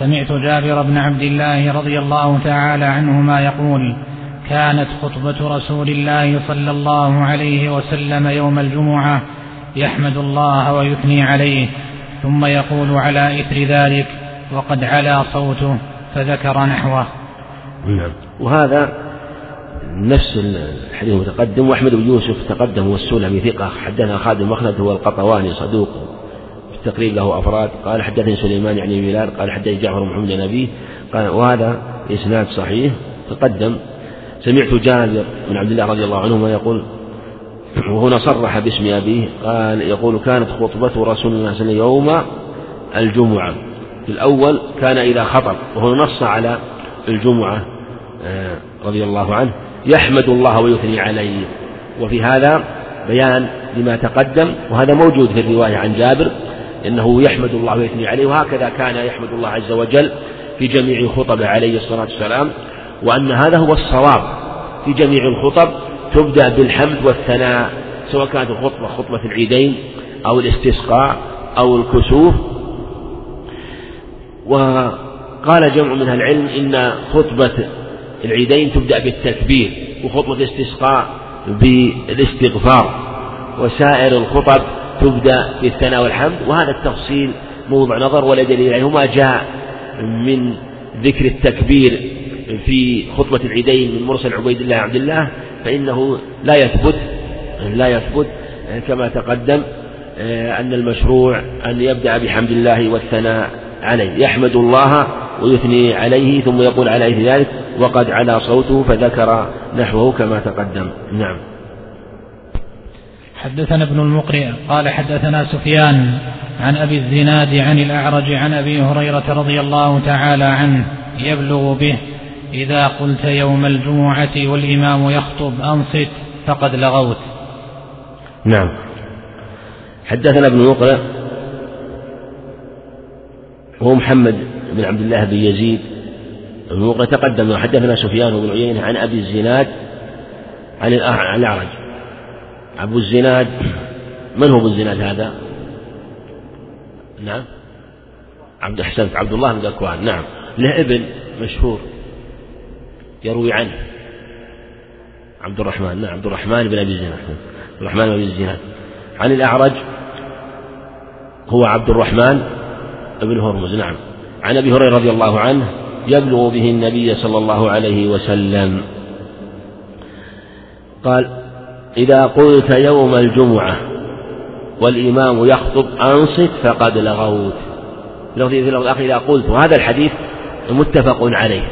سمعت جابر بن عبد الله رضي الله تعالى عنهما يقول كانت خطبة رسول الله صلى الله عليه وسلم يوم الجمعة يحمد الله ويثني عليه ثم يقول على إثر ذلك وقد علا صوته فذكر نحوه. نعم. وهذا نفس الحديث المتقدم وأحمد بن يوسف تقدم والسلمي ثقة حدثنا خالد مخلد هو القطواني صدوق. التقريب له أفراد. قال حدثني سليمان يعني بلال قال حدثني جعفر محمد النبي. قال وهذا إسناد صحيح تقدم. سمعت جابر بن عبد الله رضي الله عنهما يقول وهنا صرح باسم أبيه. قال يقول كانت خطبة رسول الله صلى الله عليه وسلم يوم الجمعة. في الأول كان إذا خطب وهو نص على الجمعة آه، رضي الله عنه. يحمد الله ويثني عليه. وفي هذا بيان لما تقدم وهذا موجود في الرواية عن جابر. إنه يحمد الله ويثني عليه وهكذا كان يحمد الله عز وجل في جميع خطبه عليه الصلاة والسلام وأن هذا هو الصواب في جميع الخطب تبدأ بالحمد والثناء سواء كانت الخطبة خطبة العيدين أو الاستسقاء أو الكسوف. وقال جمع من العلم إن خطبة العيدين تبدأ بالتكبير وخطبة الاستسقاء بالاستغفار. وسائر الخطب تبدأ بالثناء والحمد وهذا التفصيل موضع نظر ولا دليل عليه وما جاء من ذكر التكبير في خطبة العيدين من مرسل عبيد الله عبد الله فإنه لا يثبت لا يثبت كما تقدم أن المشروع أن يبدأ بحمد الله والثناء عليه. يحمد الله ويثني عليه ثم يقول عليه ذلك وقد علا صوته فذكر نحوه كما تقدم. نعم. حدثنا ابن المقرئ قال حدثنا سفيان عن أبي الزناد عن الأعرج عن أبي هريرة رضي الله تعالى عنه يبلغ به إذا قلت يوم الجمعة والإمام يخطب أنصت فقد لغوت. نعم. حدثنا ابن مقرئ وهو محمد بن عبد الله بن يزيد. بن مقرئ تقدم حدثنا سفيان بن عيينة عن أبي الزناد عن الأعرج. أبو الزناد من هو أبو الزناد هذا؟ نعم. عبد أحسنت عبد الله بن ذكوان نعم. له ابن مشهور يروي عنه. عبد الرحمن نعم عبد الرحمن بن أبي الزناد. عبد الرحمن بن أبي الزناد. عن الأعرج هو عبد الرحمن بن هرمز نعم. عن أبي هريرة رضي الله عنه يبلغ به النبي صلى الله عليه وسلم. قال إذا قلت يوم الجمعة والإمام يخطب أنصت فقد لغوت. لفظ الأخ إذا قلت هذا الحديث متفق عليه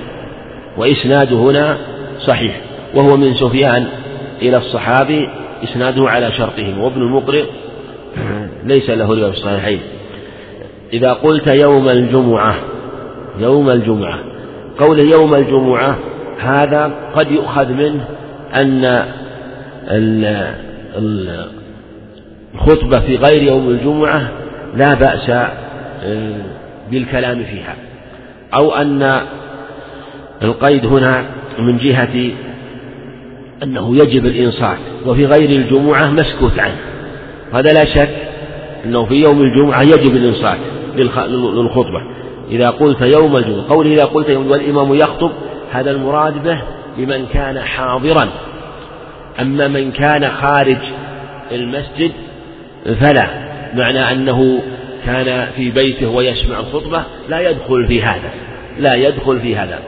وإسناده هنا صحيح وهو من سفيان إلى الصحابي إسناده على شرطهم وابن المقرئ ليس له رواية في الصحيحين. إذا قلت يوم الجمعة يوم الجمعة قول يوم الجمعة هذا قد يؤخذ منه أن الخطبة في غير يوم الجمعة لا بأس آه، بالكلام فيها. أو أن القيد هنا من جهة أنه يجب الإنصات وفي غير الجمعة مسكوت عنه. هذا لا شك أنه في يوم الجمعة يجب الإنصات للخطبة. إذا قلت يوم الجمعة قوله إذا قلت يوم والإمام يخطب هذا المراد به لمن كان حاضرا. أما من كان خارج المسجد فلا معنى أنه كان في بيته ويسمع الخطبة لا يدخل في هذا لا يدخل في هذا.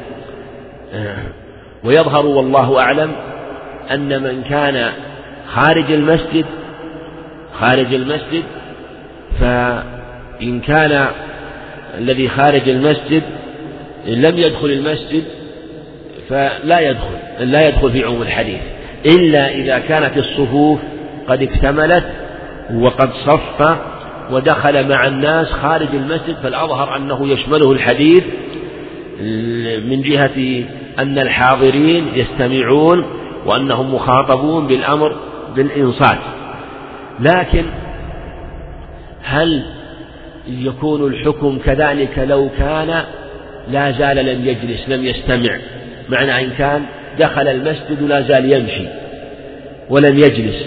ويظهر والله أعلم أن من كان خارج المسجد خارج المسجد فإن كان الذي خارج المسجد لم يدخل المسجد فلا يدخل لا يدخل في عموم الحديث. إلا إذا كانت الصفوف قد اكتملت وقد صف ودخل مع الناس خارج المسجد فالأظهر أنه يشمله الحديث من جهة أن الحاضرين يستمعون وأنهم مخاطبون بالأمر بالإنصات. لكن هل يكون الحكم كذلك لو كان لا زال لم يجلس لم يستمع؟ معنى إن كان دخل المسجد لا زال يمشي ولم يجلس.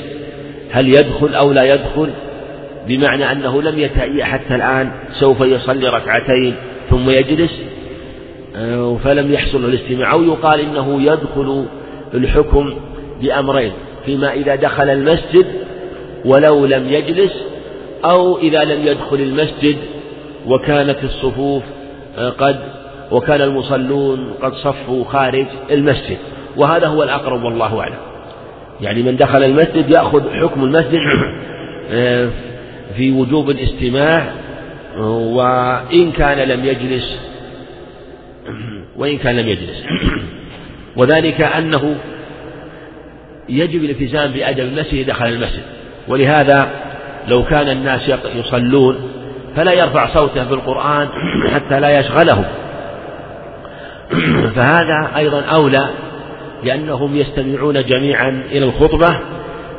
هل يدخل أو لا يدخل؟ بمعنى أنه لم يتهيأ حتى الآن سوف يصلي ركعتين ثم يجلس. آه، فلم يحصل الاستماع. أو يقال إنه يدخل الحكم بأمرين فيما إذا دخل المسجد ولو لم يجلس أو إذا لم يدخل المسجد وكانت الصفوف آه، قد وكان المصلون قد صفوا خارج المسجد. وهذا هو الأقرب والله أعلم. يعني من دخل المسجد يأخذ حكم المسجد آه، في وجوب الاستماع وإن كان لم يجلس وإن كان لم يجلس. وذلك أنه يجب الالتزام بأدب المسجد دخل المسجد. ولهذا لو كان الناس يصلون فلا يرفع صوته بالقرآن حتى لا يشغلهم فهذا أيضا أولى لأنهم يستمعون جميعا إلى الخطبة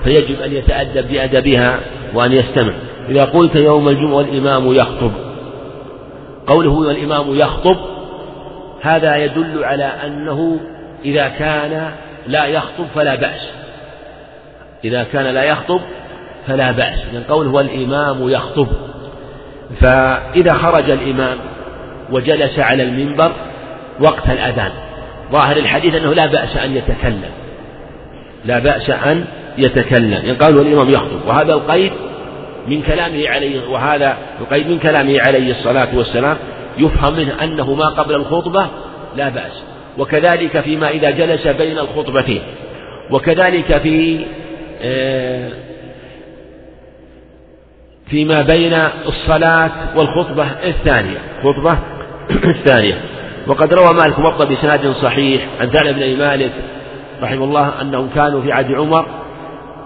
فيجب أن يتأدب بأدبها وأن يستمع. إذا قلت يوم الجمعة والإمام يخطب قوله والإمام يخطب هذا يدل على أنه إذا كان لا يخطب فلا بأس. إذا كان لا يخطب فلا بأس. من قوله والإمام يخطب. فإذا خرج الإمام وجلس على المنبر وقت الأذان ظاهر الحديث أنه لا بأس أن يتكلم. لا بأس أن يتكلم. يعني قال والإمام يخطب وهذا القيد من كلامه عليه وهذا القيد من كلامه عليه الصلاة والسلام يفهم منه أنه ما قبل الخطبة لا بأس. وكذلك فيما إذا جلس بين الخطبتين. وكذلك في آه، فيما بين الصلاة والخطبة الثانية. خطبة الثانية. وقد روى مالك موطأ بسناد صحيح عن ثعلب بن مالك رحمه الله أنهم كانوا في عهد عمر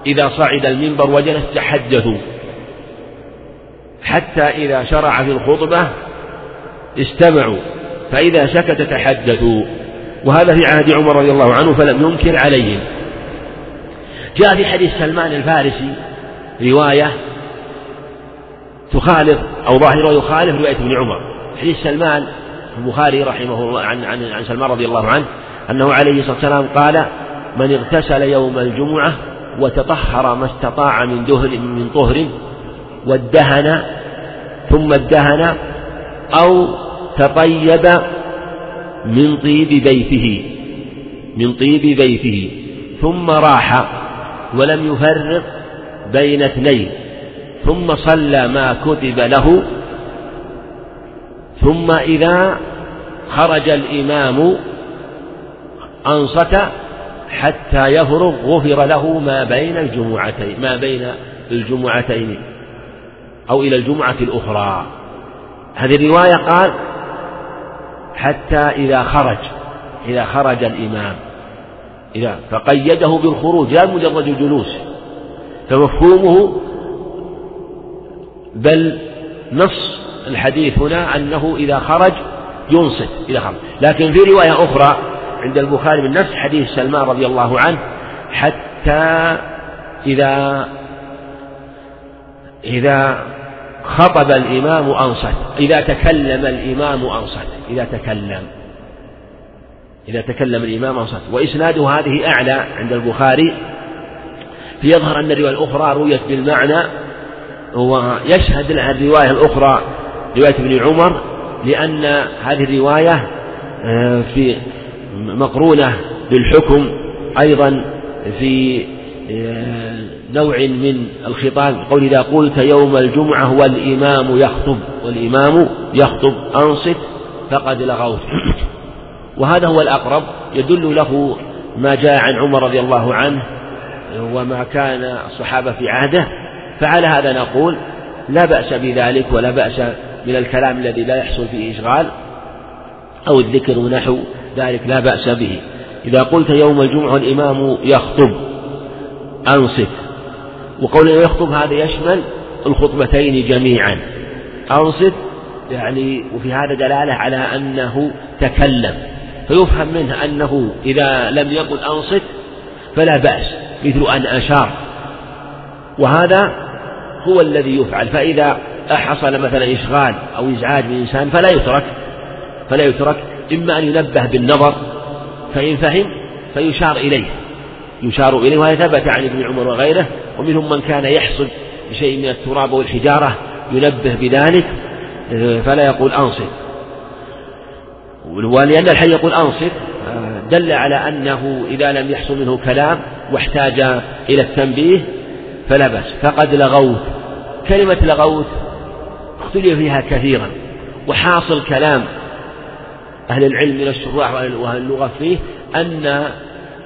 إذا صعد المنبر وجلس تحدثوا. حتى إذا شرع في الخطبة استمعوا فإذا سكت تحدثوا. وهذا في عهد عمر رضي الله عنه فلم ينكر عليهم. جاء في حديث سلمان الفارسي رواية تخالف أو ظاهره يخالف رواية ابن عمر. حديث سلمان البخاري رحمه الله عن عن عن سلمان رضي الله عنه أنه عليه الصلاة والسلام قال من اغتسل يوم الجمعة وتطهر ما استطاع من دهر من طهر وادهن ثم ادهن أو تطيب من طيب بيته من طيب بيته ثم راح ولم يفرق بين اثنين ثم صلى ما كتب له ثم إذا خرج الإمام أنصت حتى يفرغ غفر له ما بين الجمعتين ما بين الجمعتين أو إلى الجمعة الأخرى. هذه الرواية قال حتى إذا خرج إذا خرج الإمام إذا فقيده بالخروج لا مجرد الجلوس فمفهومه بل نص الحديث هنا أنه إذا خرج ينصت إذا خرج. لكن في رواية أخرى عند البخاري من نفس حديث سلمان رضي الله عنه حتى إذا إذا خطب الإمام أنصت إذا تكلم الإمام أنصت إذا تكلم إذا تكلم الإمام أنصت. وإسناد هذه أعلى عند البخاري. فيظهر أن الرواية الأخرى رويت بالمعنى ويشهد لها الرواية الأخرى رواية ابن عمر لأن هذه الرواية آه، في مقرونة بالحكم أيضا في آه، نوع من الخطاب قول إذا قلت يوم الجمعة والإمام يخطب والإمام يخطب أنصت فقد لغوت. وهذا هو الأقرب يدل له ما جاء عن عمر رضي الله عنه وما كان الصحابة في عهده. فعلى هذا نقول لا بأس بذلك ولا بأس من الكلام الذي لا يحصل فيه إشغال أو الذكر ونحو ذلك لا بأس به. إذا قلت يوم الجمعة الإمام يخطب أنصت. وقول يخطب هذا يشمل الخطبتين جميعا. أنصت يعني وفي هذا دلالة على أنه تكلم. فيفهم منه أنه إذا لم يقل أنصت فلا بأس مثل أن أشار. وهذا هو الذي يفعل. فإذا حصل مثلا إشغال أو إزعاج من إنسان فلا يترك فلا يترك. إما أن ينبه بالنظر فإن فهم فيشار إليه. يشار إليه وهذا ثبت عن ابن عمر وغيره. ومنهم من كان يحصل بشيء من التراب والحجارة ينبه بذلك فلا يقول أنصت. ولأن الحي يقول أنصت دل على أنه إذا لم يحصل منه كلام واحتاج إلى التنبيه فلا بأس. فقد لغوت. كلمة لغوت اختلف فيها كثيرا وحاصل كلام أهل العلم من الشراح وأهل اللغة فيه أن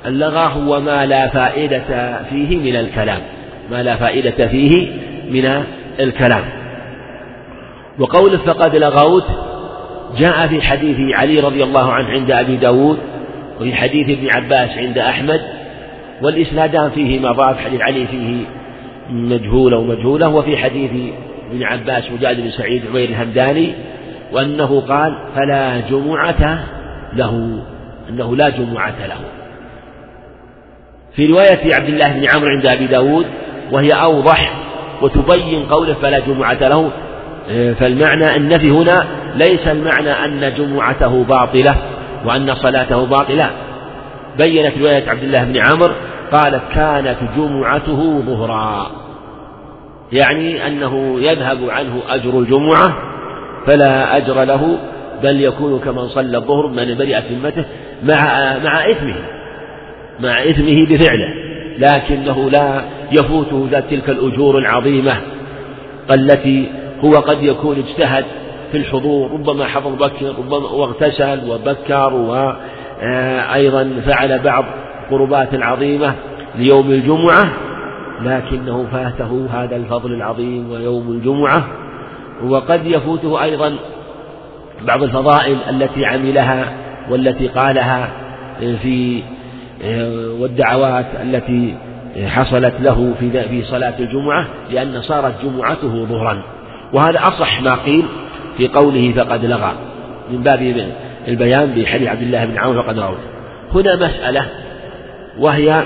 اللغة هو ما لا فائدة فيه من الكلام ما لا فائدة فيه من الكلام. وقوله فقد لغوت جاء في حديث علي رضي الله عنه عند أبي داود وفي حديث ابن عباس عند أحمد والإسنادان فيه مضاف حديث علي فيه مجهولة ومجهولة وفي حديث ابن عباس مجاهد بن سعيد عمير الهمداني وأنه قال فلا جمعة له أنه لا جمعة له. في رواية عبد الله بن عمرو عند أبي داود وهي أوضح وتبين قوله فلا جمعة له. فالمعنى النفي هنا ليس المعنى أن جمعته باطلة وأن صلاته باطلة. بينت رواية عبد الله بن عمرو قالت كانت جمعته ظهرا. يعني أنه يذهب عنه أجر الجمعة فلا أجر له بل يكون كمن صلى الظهر من برئت ذمته مع مع إثمه مع إثمه بفعله لكنه لا يفوته ذات تلك الأجور العظيمة التي هو قد يكون اجتهد في الحضور ربما حضر بكر ربما واغتسل وبكر وأيضا فعل بعض قربات عظيمة ليوم الجمعة. لكنه فاته هذا الفضل العظيم ويوم الجمعة وقد يفوته أيضا بعض الفضائل التي عملها والتي قالها في والدعوات التي حصلت له في في صلاة الجمعة لأن صارت جمعته ظهرا. وهذا أصح ما قيل في قوله فقد لغى من باب البيان بحديث عبد الله بن عون فقد لغوا هنا مسألة وهي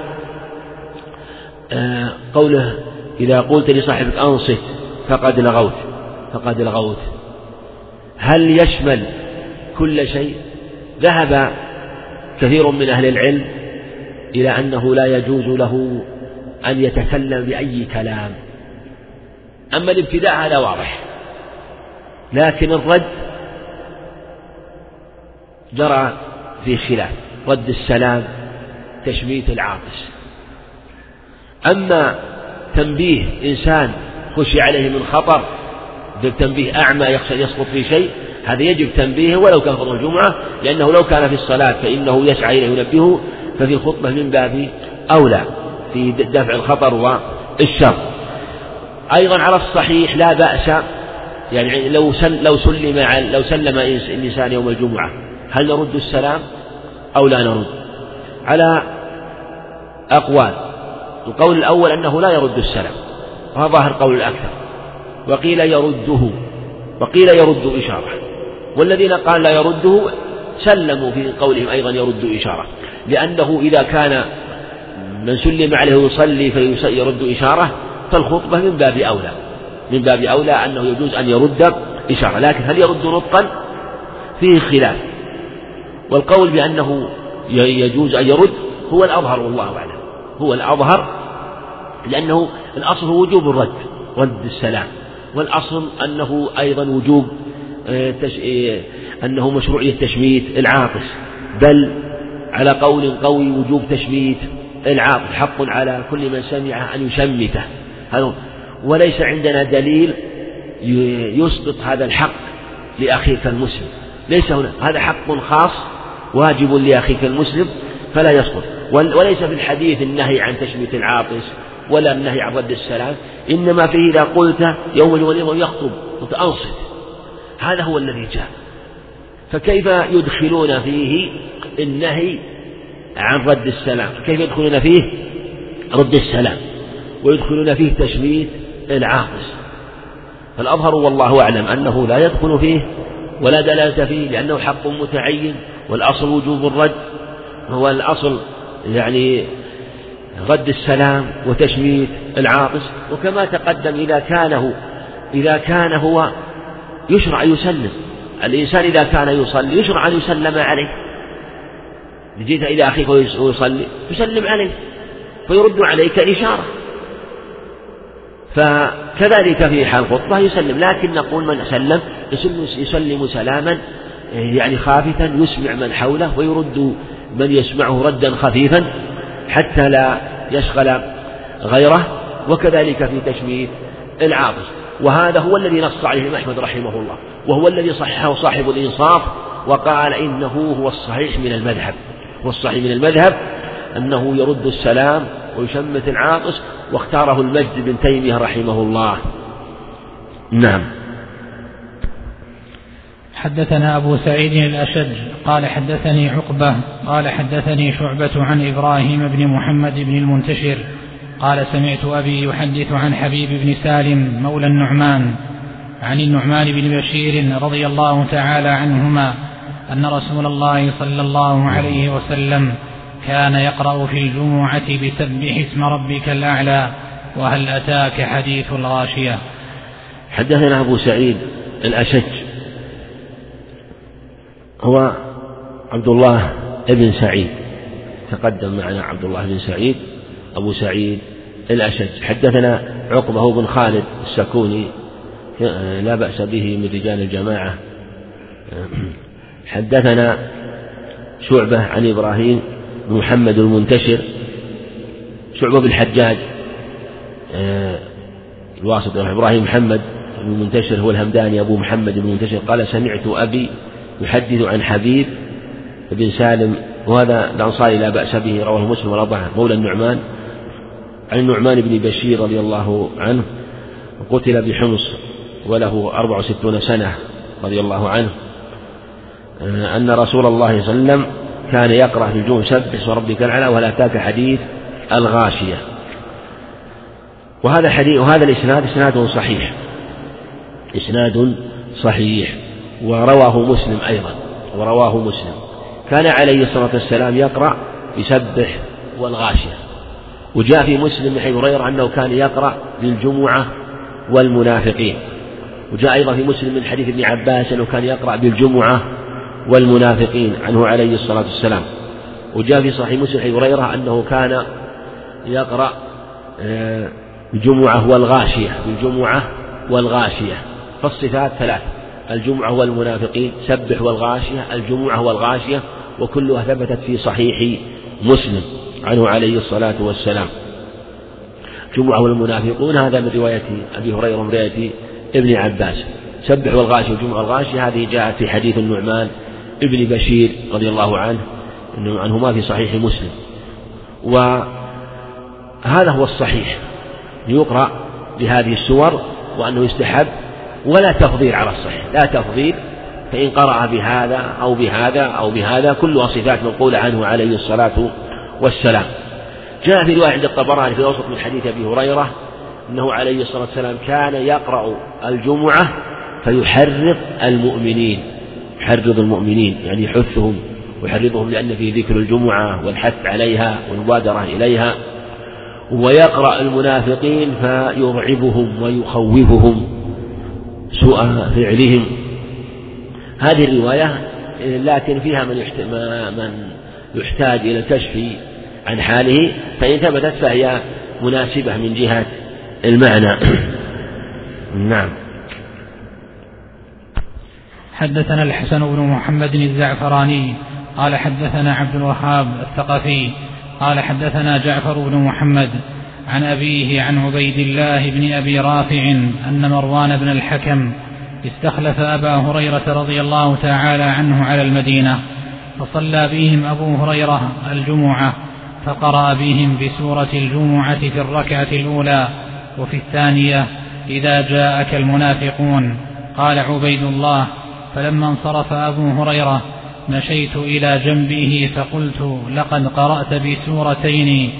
قوله إذا قلت لصاحبك أنصت فقد لغوت فقد لغوت. هل يشمل كل شيء؟ ذهب كثير من أهل العلم إلى أنه لا يجوز له أن يتكلم بأي كلام. أما الابتداء هذا واضح. لكن الرد جرى في خلاف رد السلام تشميت العاطس. أما تنبيه إنسان خشي عليه من خطر تنبيه أعمى يسقط في شيء هذا يجب تنبيهه ولو كان خطبة الجمعة لأنه لو كان في الصلاة فإنه يسعى إليه ينبهه ففي الخطبة من باب أولى في دفع الخطر والشر. أيضا على الصحيح لا بأس يعني لو سل لو سلم لو سلم الإنسان يوم الجمعة هل نرد السلام أو لا نرد؟ على أقوال. القول الأول أنه لا يرد السلام وهذا ظاهر قول الأكثر وقيل يرده وقيل يرد إشارة والذين قال لا يرده سلموا في قولهم أيضا يرد إشارة لأنه إذا كان من سلم عليه يصلي فيرد إشارة فالخطبة من باب أولى من باب أولى أنه يجوز أن يرد إشارة لكن هل يرد نطقا فيه خلاف والقول بأنه يجوز أن يرد هو الأظهر والله أعلم. هو الأظهر لأنه الأصل هو وجوب الرد رد السلام والأصل أنه أيضا وجوب آه، آه، أنه مشروعية تشميت العاطس بل على قول قوي وجوب تشميت العاطس حق على كل من سمع أن يشمته. وليس عندنا دليل يسقط هذا الحق لأخيك المسلم. ليس هنا. هذا حق خاص واجب لأخيك المسلم فلا يسقط. وليس في الحديث النهي عن تشميت العاطس ولا النهي عن رد السلام إنما فيه إذا قلت يوم الوليمة يخطب قلت أنصت هذا هو الذي جاء. فكيف يدخلون فيه النهي عن رد السلام؟ كيف يدخلون فيه رد السلام؟ ويدخلون فيه تشميت العاطس. فالأظهر والله أعلم أنه لا يدخل فيه ولا دلالة فيه لأنه حق متعين والأصل وجوب الرد هو الأصل يعني رد السلام وتشميت العاطس وكما تقدم إذا كان إذا كان هو يشرع يسلم الإنسان إذا كان يصلي يشرع أن يسلم عليه. جيت إلى أخيك ويصلي تسلم عليه فيرد عليك إشارة فكذلك في حال الخطبة يسلم لكن نقول من سلم يسلم سلاما يعني خافتا يسمع من حوله ويرد من يسمعه ردا خفيفا حتى لا يشغل غيره وكذلك في تشميت العاطس. وهذا هو الذي نص عليه أحمد رحمه الله وهو الذي صححه صاحب الإنصاف وقال إنه هو الصحيح من المذهب. هو الصحيح من المذهب أنه يرد السلام ويشمت العاطس واختاره المجد بن تيمية رحمه الله. نعم. حدثنا أبو سعيد الأشج قال حدثني عقبة قال حدثني شعبة عن إبراهيم بن محمد بن المنتشر قال سمعت أبي يحدث عن حبيب بن سالم مولى النعمان عن النعمان بن بشير رضي الله تعالى عنهما أن رسول الله صلى الله عليه وسلم كان يقرأ في الجمعة بسبح اسم ربك الأعلى وهل أتاك حديث الغاشية؟ حدثنا أبو سعيد الأشج هو عبد الله بن سعيد. تقدم معنا عبد الله بن سعيد أبو سعيد الأشج. حدثنا عقبة بن خالد السكوني لا بأس به من رجال الجماعة. حدثنا شعبة عن إبراهيم بن محمد المنتشر شعبة بن الحجاج الواسط إبراهيم محمد بن المنتشر هو الهمداني أبو محمد بن المنتشر. قال سمعت أبي يحدث عن حبيب بن سالم وهذا الأنصاري لا بأس به رواه مسلم والأربعة مولى النعمان عن النعمان بن بشير رضي الله عنه قتل بحمص وله أربع وستون سنة رضي الله عنه. أن رسول الله صلى الله عليه وسلم كان يقرأ في الجمعة سبح اسم ربك الأعلى ولا أتاك حديث الغاشية؟ وهذا الحديث وهذا الإسناد إسناد صحيح. إسناد صحيح. ورواه مسلم أيضا ورواه مسلم. كان عليه الصلاة والسلام يقرأ يسبح والغاشية. وجاء في مسلم من حيث هريرة أنه كان يقرأ بالجمعة والمنافقين. وجاء أيضا في مسلم من حديث ابن عباس أنه كان يقرأ بالجمعة والمنافقين عنه عليه الصلاة والسلام. وجاء في صحيح مسلم حديث هريرة أنه كان يقرأ الجمعة والغاشية بالجمعة والغاشية. فالصفات ثلاث الجمعة والمنافقين سبح والغاشية الجمعة والغاشية وكلها ثبتت في صحيح مسلم عنه عليه الصلاة والسلام. جمعة والمنافقون هذا من رواية أبي هريرة من رواية ابن عباس. سبح والغاشية والجمعة والغاشية هذه جاءت في حديث النعمان ابن بشير رضي الله عنه عنهما في صحيح مسلم. وهذا هو الصحيح. يقرأ بهذه السور وأنه يستحب ولا تفضيل على الصحيح. لا تفضيل فإن قرأ بهذا أو بهذا أو بهذا كلها صفات منقولة عنه عليه الصلاة والسلام. جاء في رواية عند الطبراني في الأوسط من حديث أبي هريرة أنه عليه الصلاة والسلام كان يقرأ الجمعة فيحرض المؤمنين يحرض المؤمنين يعني يحثهم ويحرضهم لأن فيه ذكر الجمعة والحث عليها والمبادرة إليها. ويقرأ المنافقين فيرعبهم ويخوفهم. سوء فعلهم. هذه الرواية لكن فيها من من يحتاج إلى الكشف عن حاله فإن ثبتت فهي مناسبة من جهة المعنى. نعم. حدثنا الحسن بن محمد الزعفراني قال حدثنا عبد الوهاب الثقفي قال حدثنا جعفر بن محمد عن أبيه عن عبيد الله بن أبي رافع أن مروان بن الحكم استخلف أبا هريرة رضي الله تعالى عنه على المدينة فصلى بهم أبو هريرة الجمعة فقرأ بهم بسورة الجمعة في الركعة الأولى وفي الثانية إذا جاءك المنافقون. قال عبيد الله فلما انصرف أبو هريرة مشيت إلى جنبه فقلت لقد قرأت بسورتين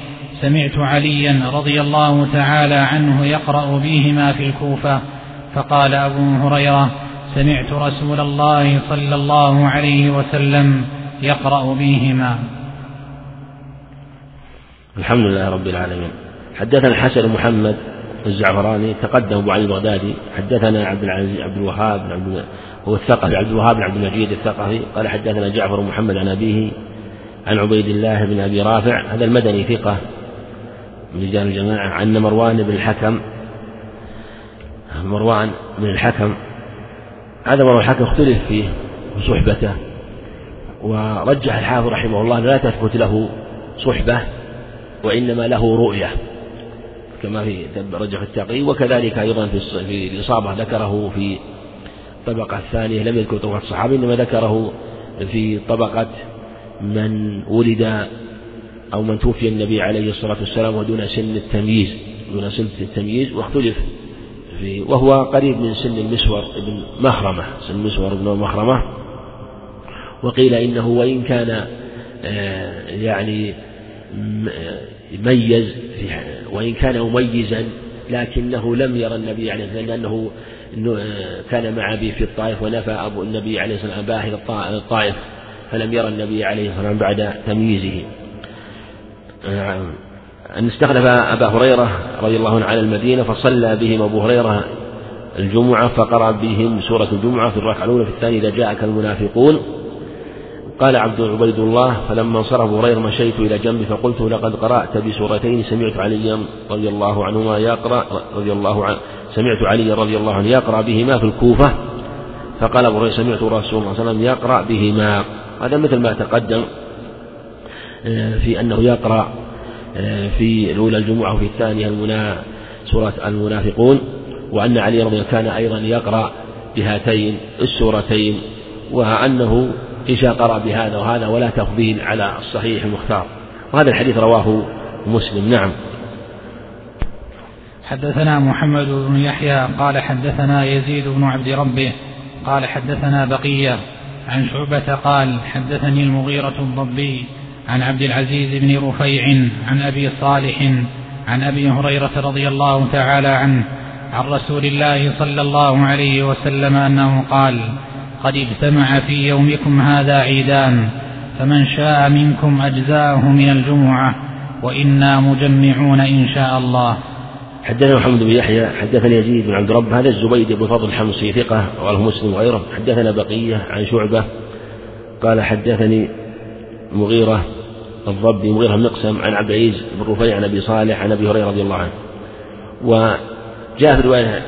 سمعت عليا رضي الله تعالى عنه يقرأ بهما في الكوفة فقال أبو هريرة سمعت رسول الله صلى الله عليه وسلم يقرأ بهما. الحمد لله رب العالمين. حدثنا الحسن محمد الزعفراني تقدم أبو علي البغدادي. حدثنا عبد العزيز عبد الوهاب بن عبد هو الثقفي. عبد الوهاب بن عبد المجيد الثقفي. قال حدثنا جعفر محمد عن أبيه عن عبيد الله بن أبي رافع. هذا المدني ثقة. رجال الجماعة عن مروان بن الحكم. مروان بن الحكم هذا مروان الحكم اختلف فيه وصحبته ورجح الحافظ رحمه الله لا تثبت له صحبة وإنما له رؤية كما في رجح التقي. وكذلك أيضا في الإصابة ذكره في الطبقة الثانية لم يذكر طبقة الصحابة إنما ذكره في طبقة من ولد أو من توفي النبي عليه الصلاة والسلام ودون سن التمييز دون سن التمييز واختلف في وهو قريب من سن المسور ابن مخرمة سن المسور ابن مخرمة وقيل إنه وإن كان آه، يعني ميز وإن كان مميزا لكنه لم يرى النبي عليه الصلاة والسلام لأنه كان مع أبي في الطائف ونفى أبو النبي عليه الصلاة والسلام أباه إلى الطائف فلم يرى النبي عليه الصلاة والسلام بعد تمييزه. أن استخلف أبا هريرة رضي الله عنه على المدينة فصلى بهم أبو هريرة الجمعة فقرأ بهم سورة الجمعة في الركعة الأولى في الثانية إذا جاءك المنافقون. قال عبد عبيد الله فلما انصرف أبو هريرة مشيت إلى جنبي فقلت لقد قرأت بسورتين سمعت عليا رضي الله عنهما يقرأ رضي الله عنه سمعت علي رضي الله عنه يقرأ بهما في الكوفة. فقال أبو هريرة سمعت رسول الله صلى الله عليه وسلم يقرأ بهما. هذا مثل ما تقدم. في أنه يقرأ آه، في الأولى الجمعة وفي الثانية المنا سورة المنافقون وأن علي رضي الله كان أيضا يقرأ بهاتين السورتين وأنه إن قرأ بهذا وهذا ولا تفضيل على الصحيح المختار. وهذا الحديث رواه مسلم. نعم. حدثنا محمد بن يحيى قال حدثنا يزيد بن عبد ربه قال حدثنا بقية عن شعبة قال حدثني المغيرة الضبي عن عبد العزيز بن رفيع عن أبي صالح عن أبي هريرة رضي الله تعالى عنه عن رسول الله صلى الله عليه وسلم أنه قال قد اجتمع في يومكم هذا عيدان فمن شاء منكم أجزاءه من الجمعة وإنا مجمعون إن شاء الله. حدثنا محمد بن يحيى حدثني يزيد بن عبد رب هذا الزبيد بن فضل الحمصي ثقة رواه مسلم وغيره. حدثنا بقية عن شعبة قال حدثني مغيرة الضبي مغيرة مقسم عن عبد العزيز بن رفيع عن أبي صالح عن أبي هريرة رضي الله عنه. وجاء في رواية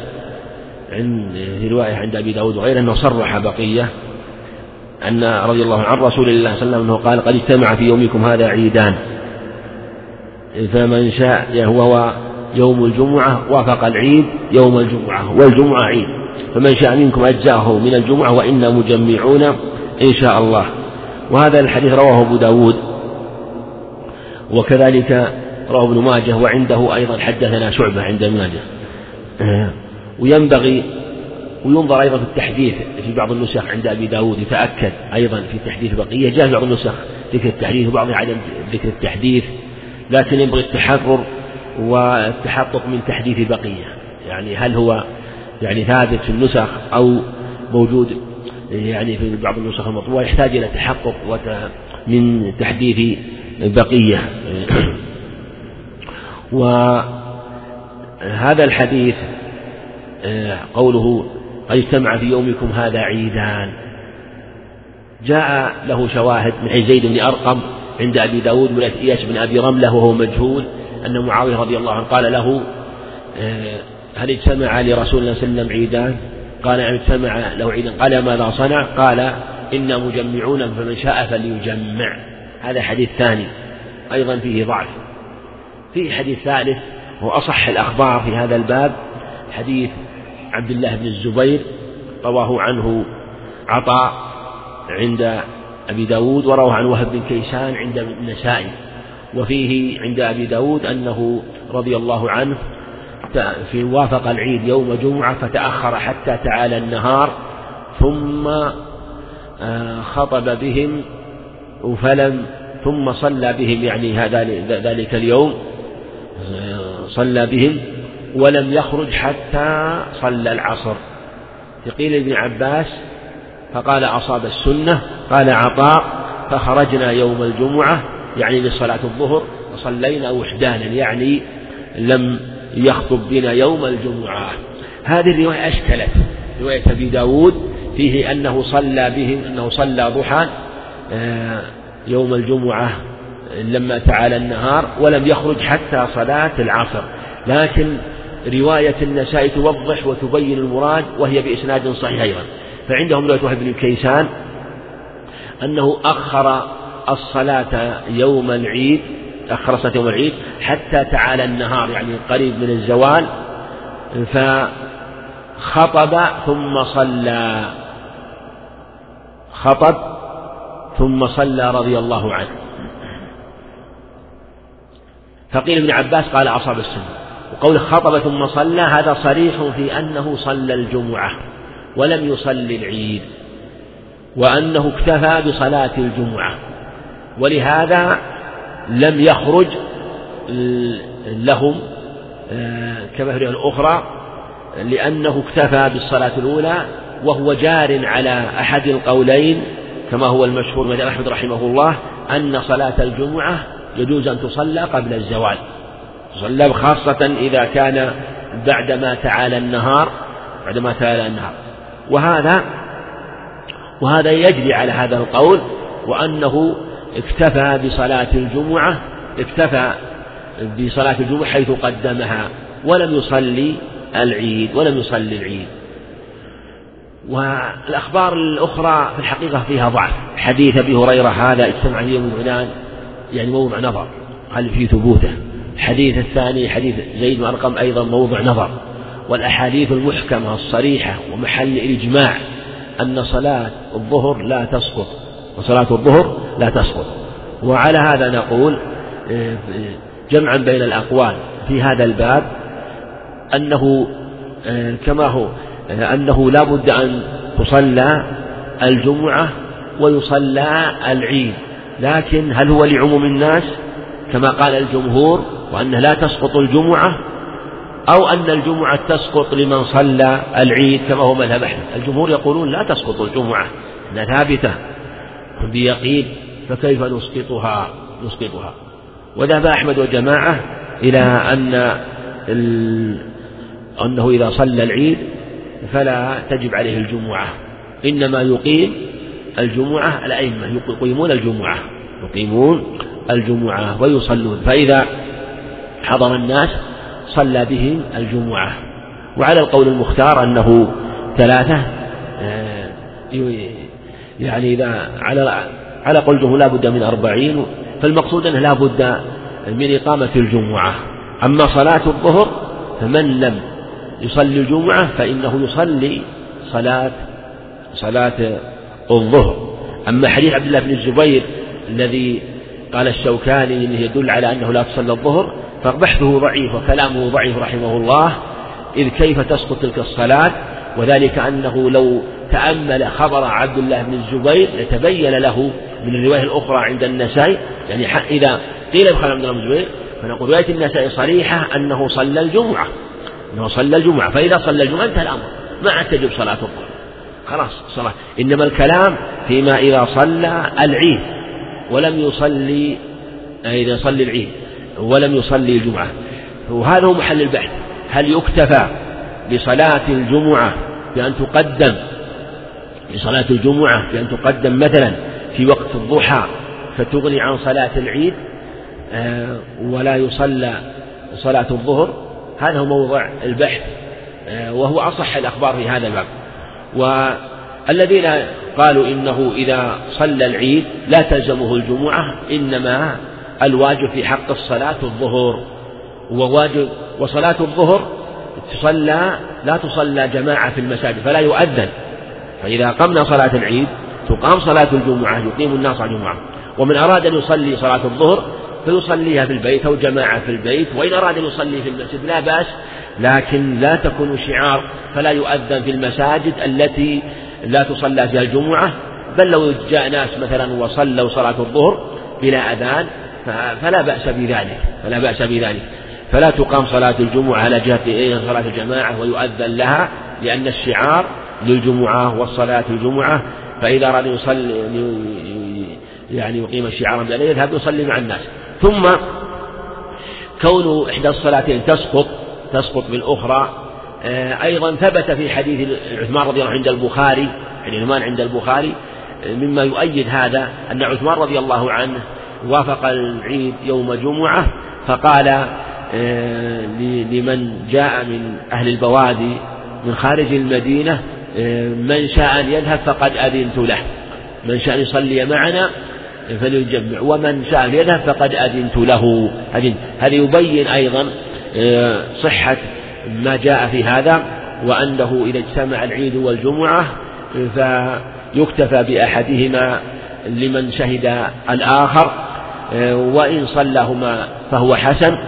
عند في رواية عند أبي داود وغيره أنه صرح بقية أن رضي الله عن رسول الله صلى الله عليه وسلم أنه قال قد اجتمع في يومكم هذا عيدان. فمن شاء هو يوم الجمعة وافق العيد يوم الجمعة والجمعة عيد. فمن شاء منكم أجزاه من الجمعة وإنا مجمعون إن شاء الله. وهذا الحديث رواه أبو داود وكذلك رواه ابن ماجه وعنده أيضا حدثنا شعبة عند ابن ماجه. وينبغي وينظر أيضا في التحديث في بعض النسخ عند أبي داود يتأكد أيضا في تحديث بقية جاء بعض النسخ ذكر التحديث وبعض عدم ذكر التحديث لكن ينبغي التحرر والتحقق من تحديث بقية يعني هل هو يعني ثابت في النسخ أو موجود يعني في بعض النسخ المطبوعة يحتاج إلى تحقق من تحديث بقية. وهذا الحديث قوله قد أجتمع في يومكم هذا عيدان. جاء له شواهد من حيث زيد بن أرقم عند أبي داود من إياس بن أبي رملة وهو مجهول أن معاوية رضي الله عنه قال له هل اجتمع لرسول الله صلى الله عليه وسلم عيدان؟ قال نعم اجتمع له عيدان. قال ماذا صنع؟ قال إنا مجمعون فمن شاء فليجمع. هذا حديث ثاني أيضا فيه ضعف. فيه حديث ثالث هو أصح الأخبار في هذا الباب حديث عبد الله بن الزبير رواه عنه عطاء عند أبي داود ورواه عن وهب بن كيسان عند النسائي. وفيه عند أبي داود أنه رضي الله عنه في وافق العيد يوم جمعة فتأخر حتى تعالى النهار ثم آه، خطب بهم فلم ثم صلى بهم يعني ذلك اليوم صلى بهم ولم يخرج حتى صلى العصر. فقيل ابن عباس فقال أصاب السنة قال عطاء فخرجنا يوم الجمعة يعني لصلاة الظهر وصلينا وحدانا يعني لم يخطب بنا يوم الجمعة. هذه الرواية أشكلت. رواية أبي داود فيه أنه صلى بهم أنه صلى ضحى يوم الجمعة لما تعالى النهار ولم يخرج حتى صلاة العصر. لكن رواية النساء توضح وتبين المراد وهي بإسناد صحيح أيضا. فعندهم رواية وهب بن كيسان أنه أخر الصلاة يوم العيد أخر الصلاة يوم العيد حتى تعالى النهار يعني قريب من الزوال فخطب ثم صلى. خطب ثم صلى رضي الله عنه. فقيل ابن عباس قال أصاب السنة. وقول خطب ثم صلى هذا صريح في أنه صلى الجمعة ولم يصلي العيد وأنه اكتفى بصلاة الجمعة. ولهذا لم يخرج لهم كما في الأخرى لأنه اكتفى بالصلاة الأولى وهو جار على أحد القولين كما هو المشهور من أحمد رحمه الله أن صلاة الجمعة يجوز أن تصلى قبل الزوال. تصلى خاصة إذا كان بعدما تعالى النهار بعدما تعالى النهار. وهذا وهذا يجري على هذا القول وأنه اكتفى بصلاة الجمعة اكتفى بصلاة الجمعة حيث قدمها ولم يصلي العيد ولم يصلي العيد. والأخبار الأخرى في الحقيقة فيها ضعف. حديث أبي هريرة هذا اجتمع فيه المؤمنان يعني موضع نظر هل في ثبوته. الحديث الثاني حديث زيد بن أرقم أيضا موضع نظر. والأحاديث المحكمة الصريحة ومحل الإجماع أن صلاة الظهر لا تسقط. وصلاة الظهر لا تسقط. وعلى هذا نقول آه، جمعا بين الأقوال في هذا الباب أنه آه، كما هو آه، أنه لا بد أن تصلى الجمعة ويصلى العيد. لكن هل هو لعموم الناس؟ كما قال الجمهور وأنه لا تسقط الجمعة أو أن الجمعة تسقط لمن صلى العيد كما هو مذهب أحمد. الجمهور يقولون لا تسقط الجمعة أنها ثابتة. بيقين فكيف نسقطها؟ نسقطها. وذهب أحمد وجماعة إلى أن أنه إذا صلى العيد فلا تجب عليه الجمعة. إنما يقيم الجمعة الأئمة يقيمون الجمعة. يقيمون الجمعة ويصلون. فإذا حضر الناس صلى بهم الجمعة. وعلى القول المختار أنه ثلاثة آه، يعني إذا على على قول لا بد من أربعين فالمقصود أنه لا بد من إقامة الجمعة. أما صلاة الظهر فمن لم يصلي الجمعة فإنه يصلي صلاة صلاة الظهر. أما حديث عبد الله بن الزبير الذي قال الشوكاني إنه يدل على أنه لا تصلى الظهر فبحثه ضعيف وكلامه ضعيف رحمه الله إذ كيف تسقط تلك الصلاة؟ وذلك أنه لو تأمل خبر عبد الله بن الزبير لتبين له من الرواية الأخرى عند النسائي. يعني إذا قيل بخبر عبد الله بن الزبير فنقول رواية النسائي صريحة أنه صلى الجمعة. إنه صلى الجمعة فإذا صلى الجمعة انتهى الأمر ما عاد تجب صلاة الظهر. خلاص صلاة. إنما الكلام فيما إذا صلى العيد ولم يصلي إذا صلي العيد ولم يصلي الجمعة. وهذا هو محل البحث. هل يكتفى بصلاة الجمعة بأن تقدم بصلاة الجمعة بأن تقدم مثلا في وقت الضحى فتغني عن صلاة العيد آه، ولا يصلى صلاة الظهر؟ هذا هو موضع البحث آه، وهو أصح الأخبار في هذا الباب. والذين قالوا إنه إذا صلى العيد لا تلزمه الجمعة إنما الواجب في حق الصلاة الظهر. وواجب وصلاة الظهر تصلى لا تصلى جماعة في المساجد فلا يؤذن. فإذا قمنا صلاة العيد تقام صلاة الجمعة يقيم الناس على الجمعة ومن أراد أن يصلي صلاة الظهر فيصليها في البيت أو جماعة في البيت وإن أراد أن يصلي في المسجد لا بأس لكن لا تكون شعار فلا يؤذن في المساجد التي لا تصلى فيها الجمعة. بل لو جاء ناس مثلا وصلوا صلاة الظهر بلا أذان فلا بأس بذلك فلا بأس بذلك. فلا تقام صلاة الجمعة على جهة إيه صلاة الجماعة ويؤذن لها لأن الشعار للجمعة والصلاة الجمعة. فإذا أراد يصلي يعني يقيم شعارا بأن يذهب يصلي مع الناس. ثم كون إحدى الصلاتين تسقط تسقط بالأخرى. آه، أيضا ثبت في حديث عثمان رضي الله عنه عند البخاري يعني عثمان عند البخاري آه، مما يؤيد هذا أن عثمان رضي الله عنه وافق العيد يوم جمعة فقال آه، لمن جاء من أهل البوادي من خارج المدينة من شاء أن يذهب فقد أذنت له من شاء أن يصلي معنا فليجمع. ومن أن يذهب فقد أذنت له. هذا يبين أيضا صحة ما جاء في هذا وأنه إذا اجتمع العيد والجمعة فيكتفى بأحدهما لمن شهد الآخر وإن صلاهما فهو حسن.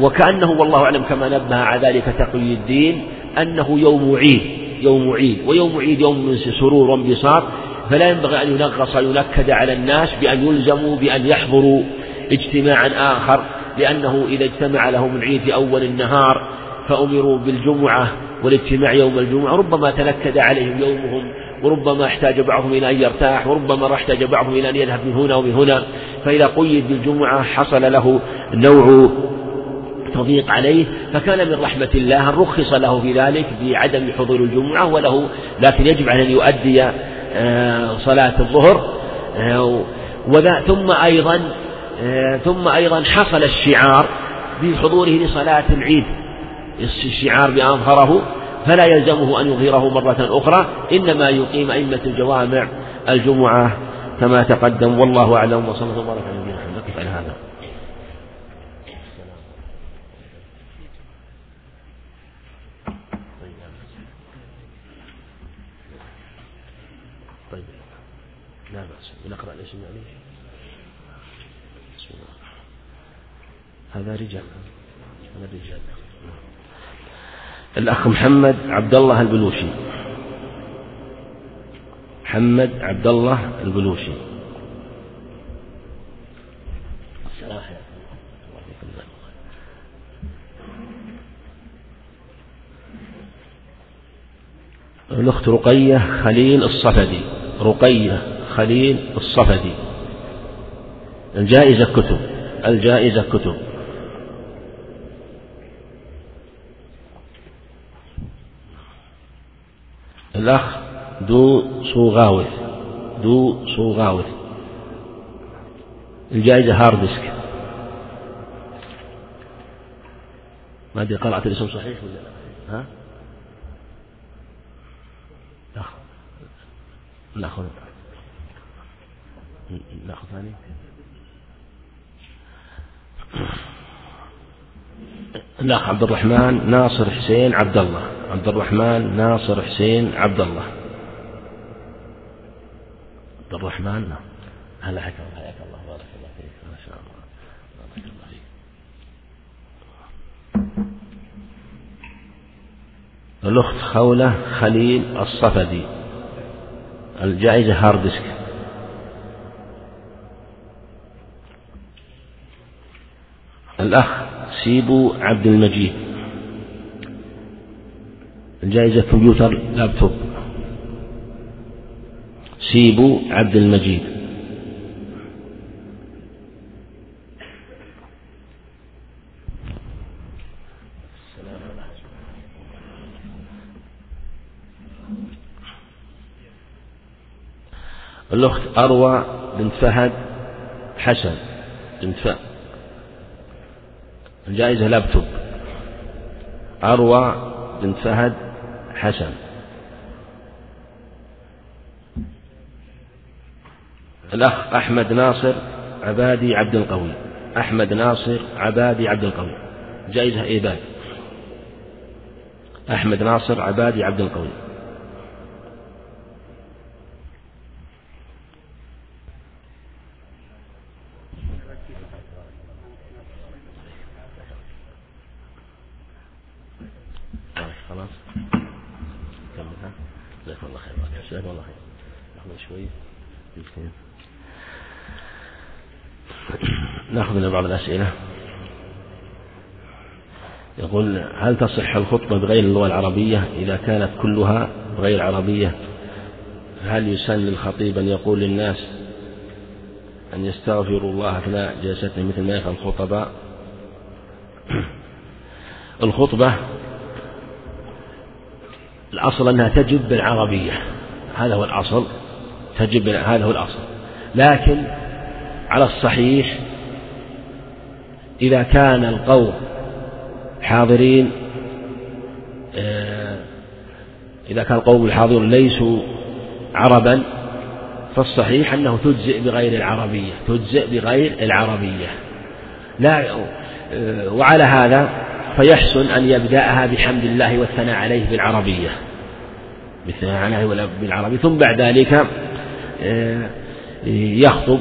وكأنه والله أعلم كما نبه على ذلك تقي الدين أنه يوم عيد يوم عيد ويوم عيد يوم سرور وانبساط. فلا ينبغي أن ينغص ينكد على الناس بأن يلزموا بأن يحضروا اجتماعا آخر لأنه إذا اجتمع لهم العيد في أول النهار فأمروا بالجمعة والاجتماع يوم الجمعة ربما تنكد عليهم يومهم وربما احتاج بعضهم إلى أن يرتاح وربما احتاج بعضهم إلى أن يذهب من هنا ومن هنا. فإذا قيد بالجمعة حصل له نوع تضييق عليه فكان من رحمة الله أن رخص له في ذلك بعدم حضور الجمعة وله لكن يجب عليه أن يؤدي صلاة الظهر آه، وذا ثم أيضا آه، ثم أيضا حصل الشعار بحضوره لصلاة العيد. الشعار بأظهره فلا يلزمه أن يظهره مرة أخرى إنما يقيم أئمة الجوامع الجمعة كما تقدم. والله أعلم وصلى الله وبارك على نبينا محمد. على هذا طيب لا بأس نقرأ الاسم الله. هذا رجال. هذا رجال. الأخ محمد عبد الله البلوشي. محمد عبد الله البلوشي الأخت رقية خليل الصفدي. رقية. خليل الصفدي. الجائزة كتب الجائزة كتب. الأخ دو صوغاوث دو صوغاوث الجائزة hard disk ما أدري قرأت الاسم صحيح ولا لا. ها؟ ناخذ ناخذ ثاني الأخ عبد الرحمن ناصر حسين عبد الله. عبد الرحمن ناصر حسين عبد الله. عبد الرحمن نعم. هلا الله حياك الله بارك الله فيك ما شاء الله. بارك الله فيك. الأخت خولة خليل الصفدي. الجائزة hard disk الأخ سيبو عبد المجيد. الجائزة كمبيوتر لابتوب. سيبو عبد المجيد. الأخت أروى بنت فهد حسن. بنت فهد. الجائزة لابتوب. أروى بنت فهد حسن. الأخ أحمد ناصر عبادي عبد القوي. أحمد ناصر عبادي عبد القوي. جائزة إيباد. أحمد ناصر عبادي عبد القوي ناخذ لنا بعض الأسئلة يقول هل تصح الخطبة بغير اللغة العربية؟ إذا كانت كلها بغير عربية هل يسن للخطيب أن يقول للناس أن يستغفروا الله أثناء جلستهم مثل ما يفعل الخطباء؟ الخطبة الأصل أنها تجب بالعربية. هذا هو الأصل تجب هذا هو الأصل. لكن على الصحيح إذا كان القوم حاضرين آه، إذا كان القوم الحاضرون ليسوا عربا فالصحيح أنه تجزئ بغير العربية تجزئ بغير العربية. لا آه، وعلى هذا فيحسن أن يبدأها بحمد الله والثناء عليه بالعربية. بالثناء عليه بالعربية. ثم بعد ذلك آه، يخطب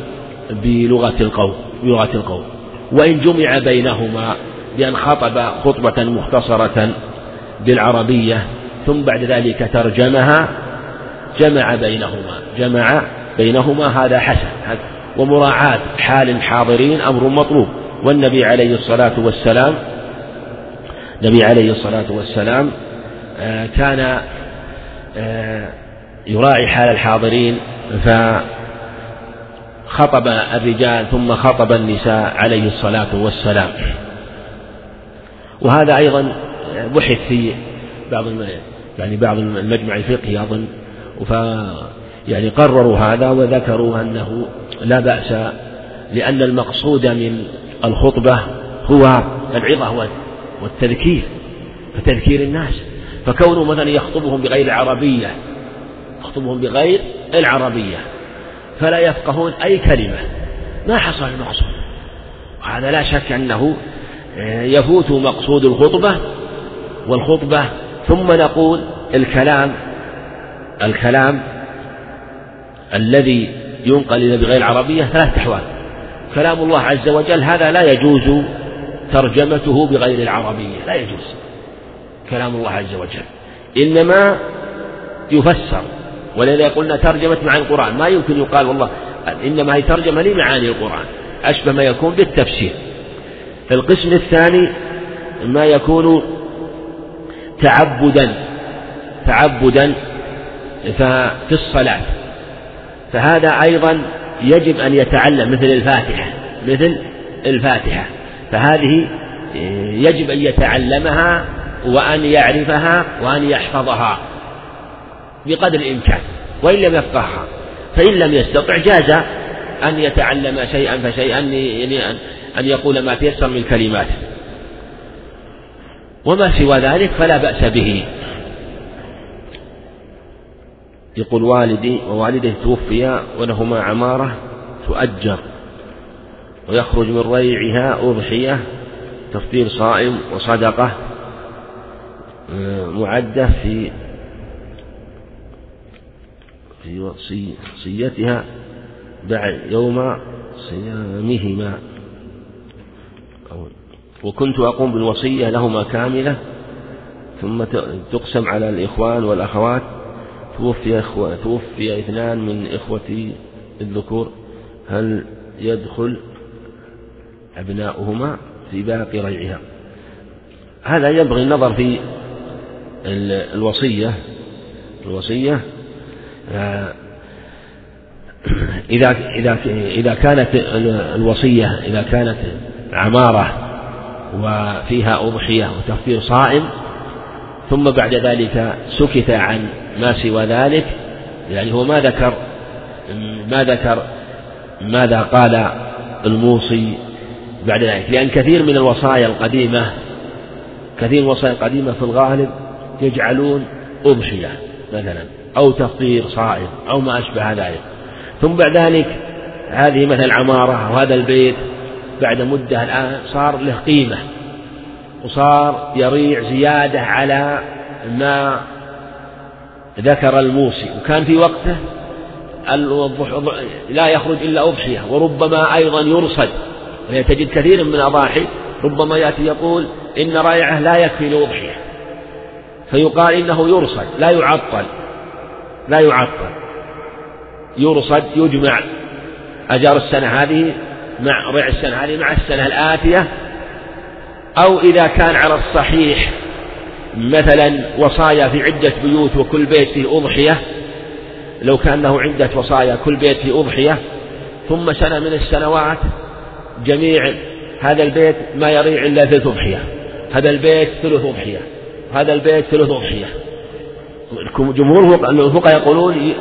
بلغة القوم بلغة القوم. وإن جمع بينهما بأن خطب خطبة مختصرة بالعربية ثم بعد ذلك ترجمها جمع بينهما جمع بينهما هذا حسن ومراعاة حال الحاضرين أمر مطلوب. والنبي عليه الصلاة والسلام النبي عليه الصلاة والسلام آه، كان آه، يراعي حال الحاضرين ف خطب الرجال ثم خطب النساء عليه الصلاة والسلام. وهذا أيضا بحث في بعض يعني بعض المجمع الفقهي أظن ف يعني قرروا هذا وذكروا أنه لا بأس لأن المقصود من الخطبة هو العظة والتذكير فتذكير الناس. فكونه مثلا يخطبهم بغير العربية يخطبهم بغير العربية فلا يفقهون أي كلمة. ما حصل المقصود. وهذا لا شك أنه يفوت مقصود الخطبة والخطبة ثم نقول الكلام الكلام الذي ينقل إلى بغير العربية ثلاث أحوال. كلام الله عز وجل هذا لا يجوز ترجمته بغير العربية لا يجوز. كلام الله عز وجل. إنما يفسر ولذا قلنا ترجمة مع القرآن. ما يمكن يقال والله إنما هي ترجمة لمعاني القرآن. أشبه ما يكون بالتفسير. القسم الثاني ما يكون تعبدا تعبدا في الصلاة. فهذا أيضا يجب أن يتعلم مثل الفاتحة مثل الفاتحة. فهذه يجب أن يتعلمها وأن يعرفها وأن يحفظها بقدر الإمكان وإن لم يفقهها. فإن لم يستطع جاز أن يتعلم شيئا فشيئا يعني أن يقول ما تيسر من كلمات. وما سوى ذلك فلا بأس به. يقول والدي ووالده توفيا ولهما عمارة تؤجر ويخرج من ريعها أضحية تفطير صائم وصدقة آه، معدة في في وصيتها بعد يوم صيامهما. وكنت أقوم بالوصية لهما كاملة ثم تقسم على الإخوان والأخوات. توفي أخوة توفي اثنان من إخوتي الذكور هل يدخل أبناؤهما في باقي ريعها؟ هذا ينبغي النظر في الوصية. الوصية آه، إذا إذا إذا كانت الوصية إذا كانت عمارة وفيها أضحية وتفطير صائم ثم بعد ذلك سكت عن ما سوى ذلك يعني هو ما ذكر ما ذكر ماذا قال الموصي بعد ذلك. لأن كثير من الوصايا القديمة كثير من الوصايا القديمة في الغالب يجعلون أضحية مثلا أو تفطير صائم أو ما أشبه ذلك. ثم بعد ذلك هذه مثل عمارة وهذا البيت بعد مدة الآن صار له قيمة وصار يريع زيادة على ما ذكر الموصي. وكان في وقته لا يخرج إلا أضحية وربما أيضا يرصد. تجد كثير من الأضاحي ربما يأتي يقول إن رائعة لا يكفي لأضحية. فيقال إنه يرصد لا يعطل لا يعطل يرصد يجمع أجار السنة هذه مع رع السنة هذه مع السنة الآتية. أو إذا كان على الصحيح مثلا وصايا في عدة بيوت وكل بيت فيه أضحية لو كان له عدة وصايا كل بيت فيه أضحية ثم سنة من السنوات جميع هذا البيت ما يريع إلا ثلث أضحية. هذا البيت ثلث أضحية. هذا البيت ثلث أضحية. جمهور الفقهاء يقولون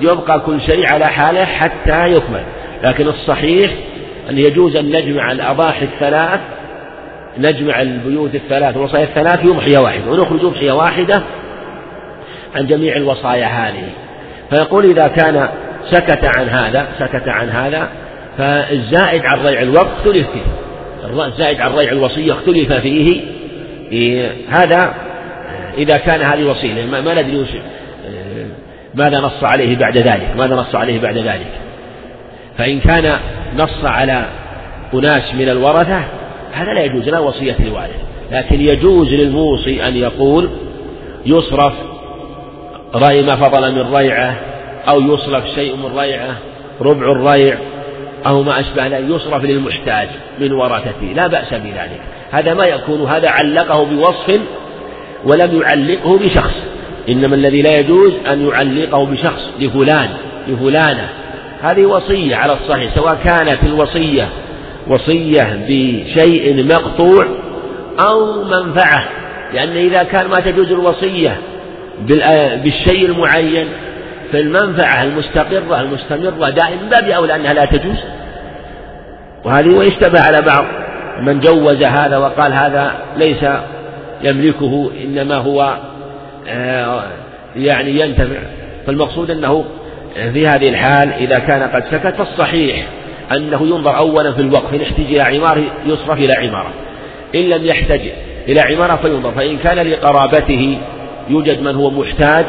يبقى كل شيء على حاله حتى يكمل. لكن الصحيح أن يجوز أن نجمع الأضاحي الثلاث نجمع البيوت الثلاث والوصايا الثلاث يضحية واحدة ونخرج أضحية واحدة عن جميع الوصايا هذه. فيقول إذا كان سكت عن هذا سكت عن هذا فالزائد عن ريع الوقت اختلف فيه. الزائد عن ريع الوصية اختلف فيه. إيه، هذا إذا كان هذه وصية ما ندري ماذا نص عليه بعد ذلك ماذا نص عليه بعد ذلك. فإن كان نص على أناس من الورثة هذا لا يجوز لا وصية لوارث لكن يجوز للموصي أن يقول يصرف رأي ما فضل من ريعه أو يصرف شيء من ريعه ربع الريع أو ما أشبه ذلك يصرف للمحتاج من ورثته. لا بأس بذلك. هذا ما يكون هذا علقه بوصف ولم يعلقه بشخص. إنما الذي لا يجوز أن يعلقه بشخص لفلان لفلانة. هذه وصية على الصحيح سواء كانت الوصية وصية بشيء مقطوع أو منفعة لأن إذا كان ما تجوز الوصية بالشيء المعين فالمنفعة المستقرة المستمرة دائما باب أولى أنها لا تجوز. وهذه ويشتبه على بعض من جوز هذا وقال هذا ليس يملكه إنما هو آه، يعني ينتفع. فالمقصود أنه في هذه الحال إذا كان قد سكت فالصحيح أنه ينظر أولا في الوقف إن احتج إلى عمارة يصرف إلى عمارة. إن لم يحتج إلى عمارة فينظر فإن كان لقرابته يوجد من هو محتاج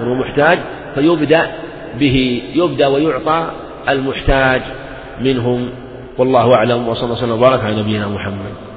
من هو محتاج فيبدأ به يبدأ ويعطى المحتاج منهم. والله أعلم وصلى الله وسلم وبارك على نبينا محمد.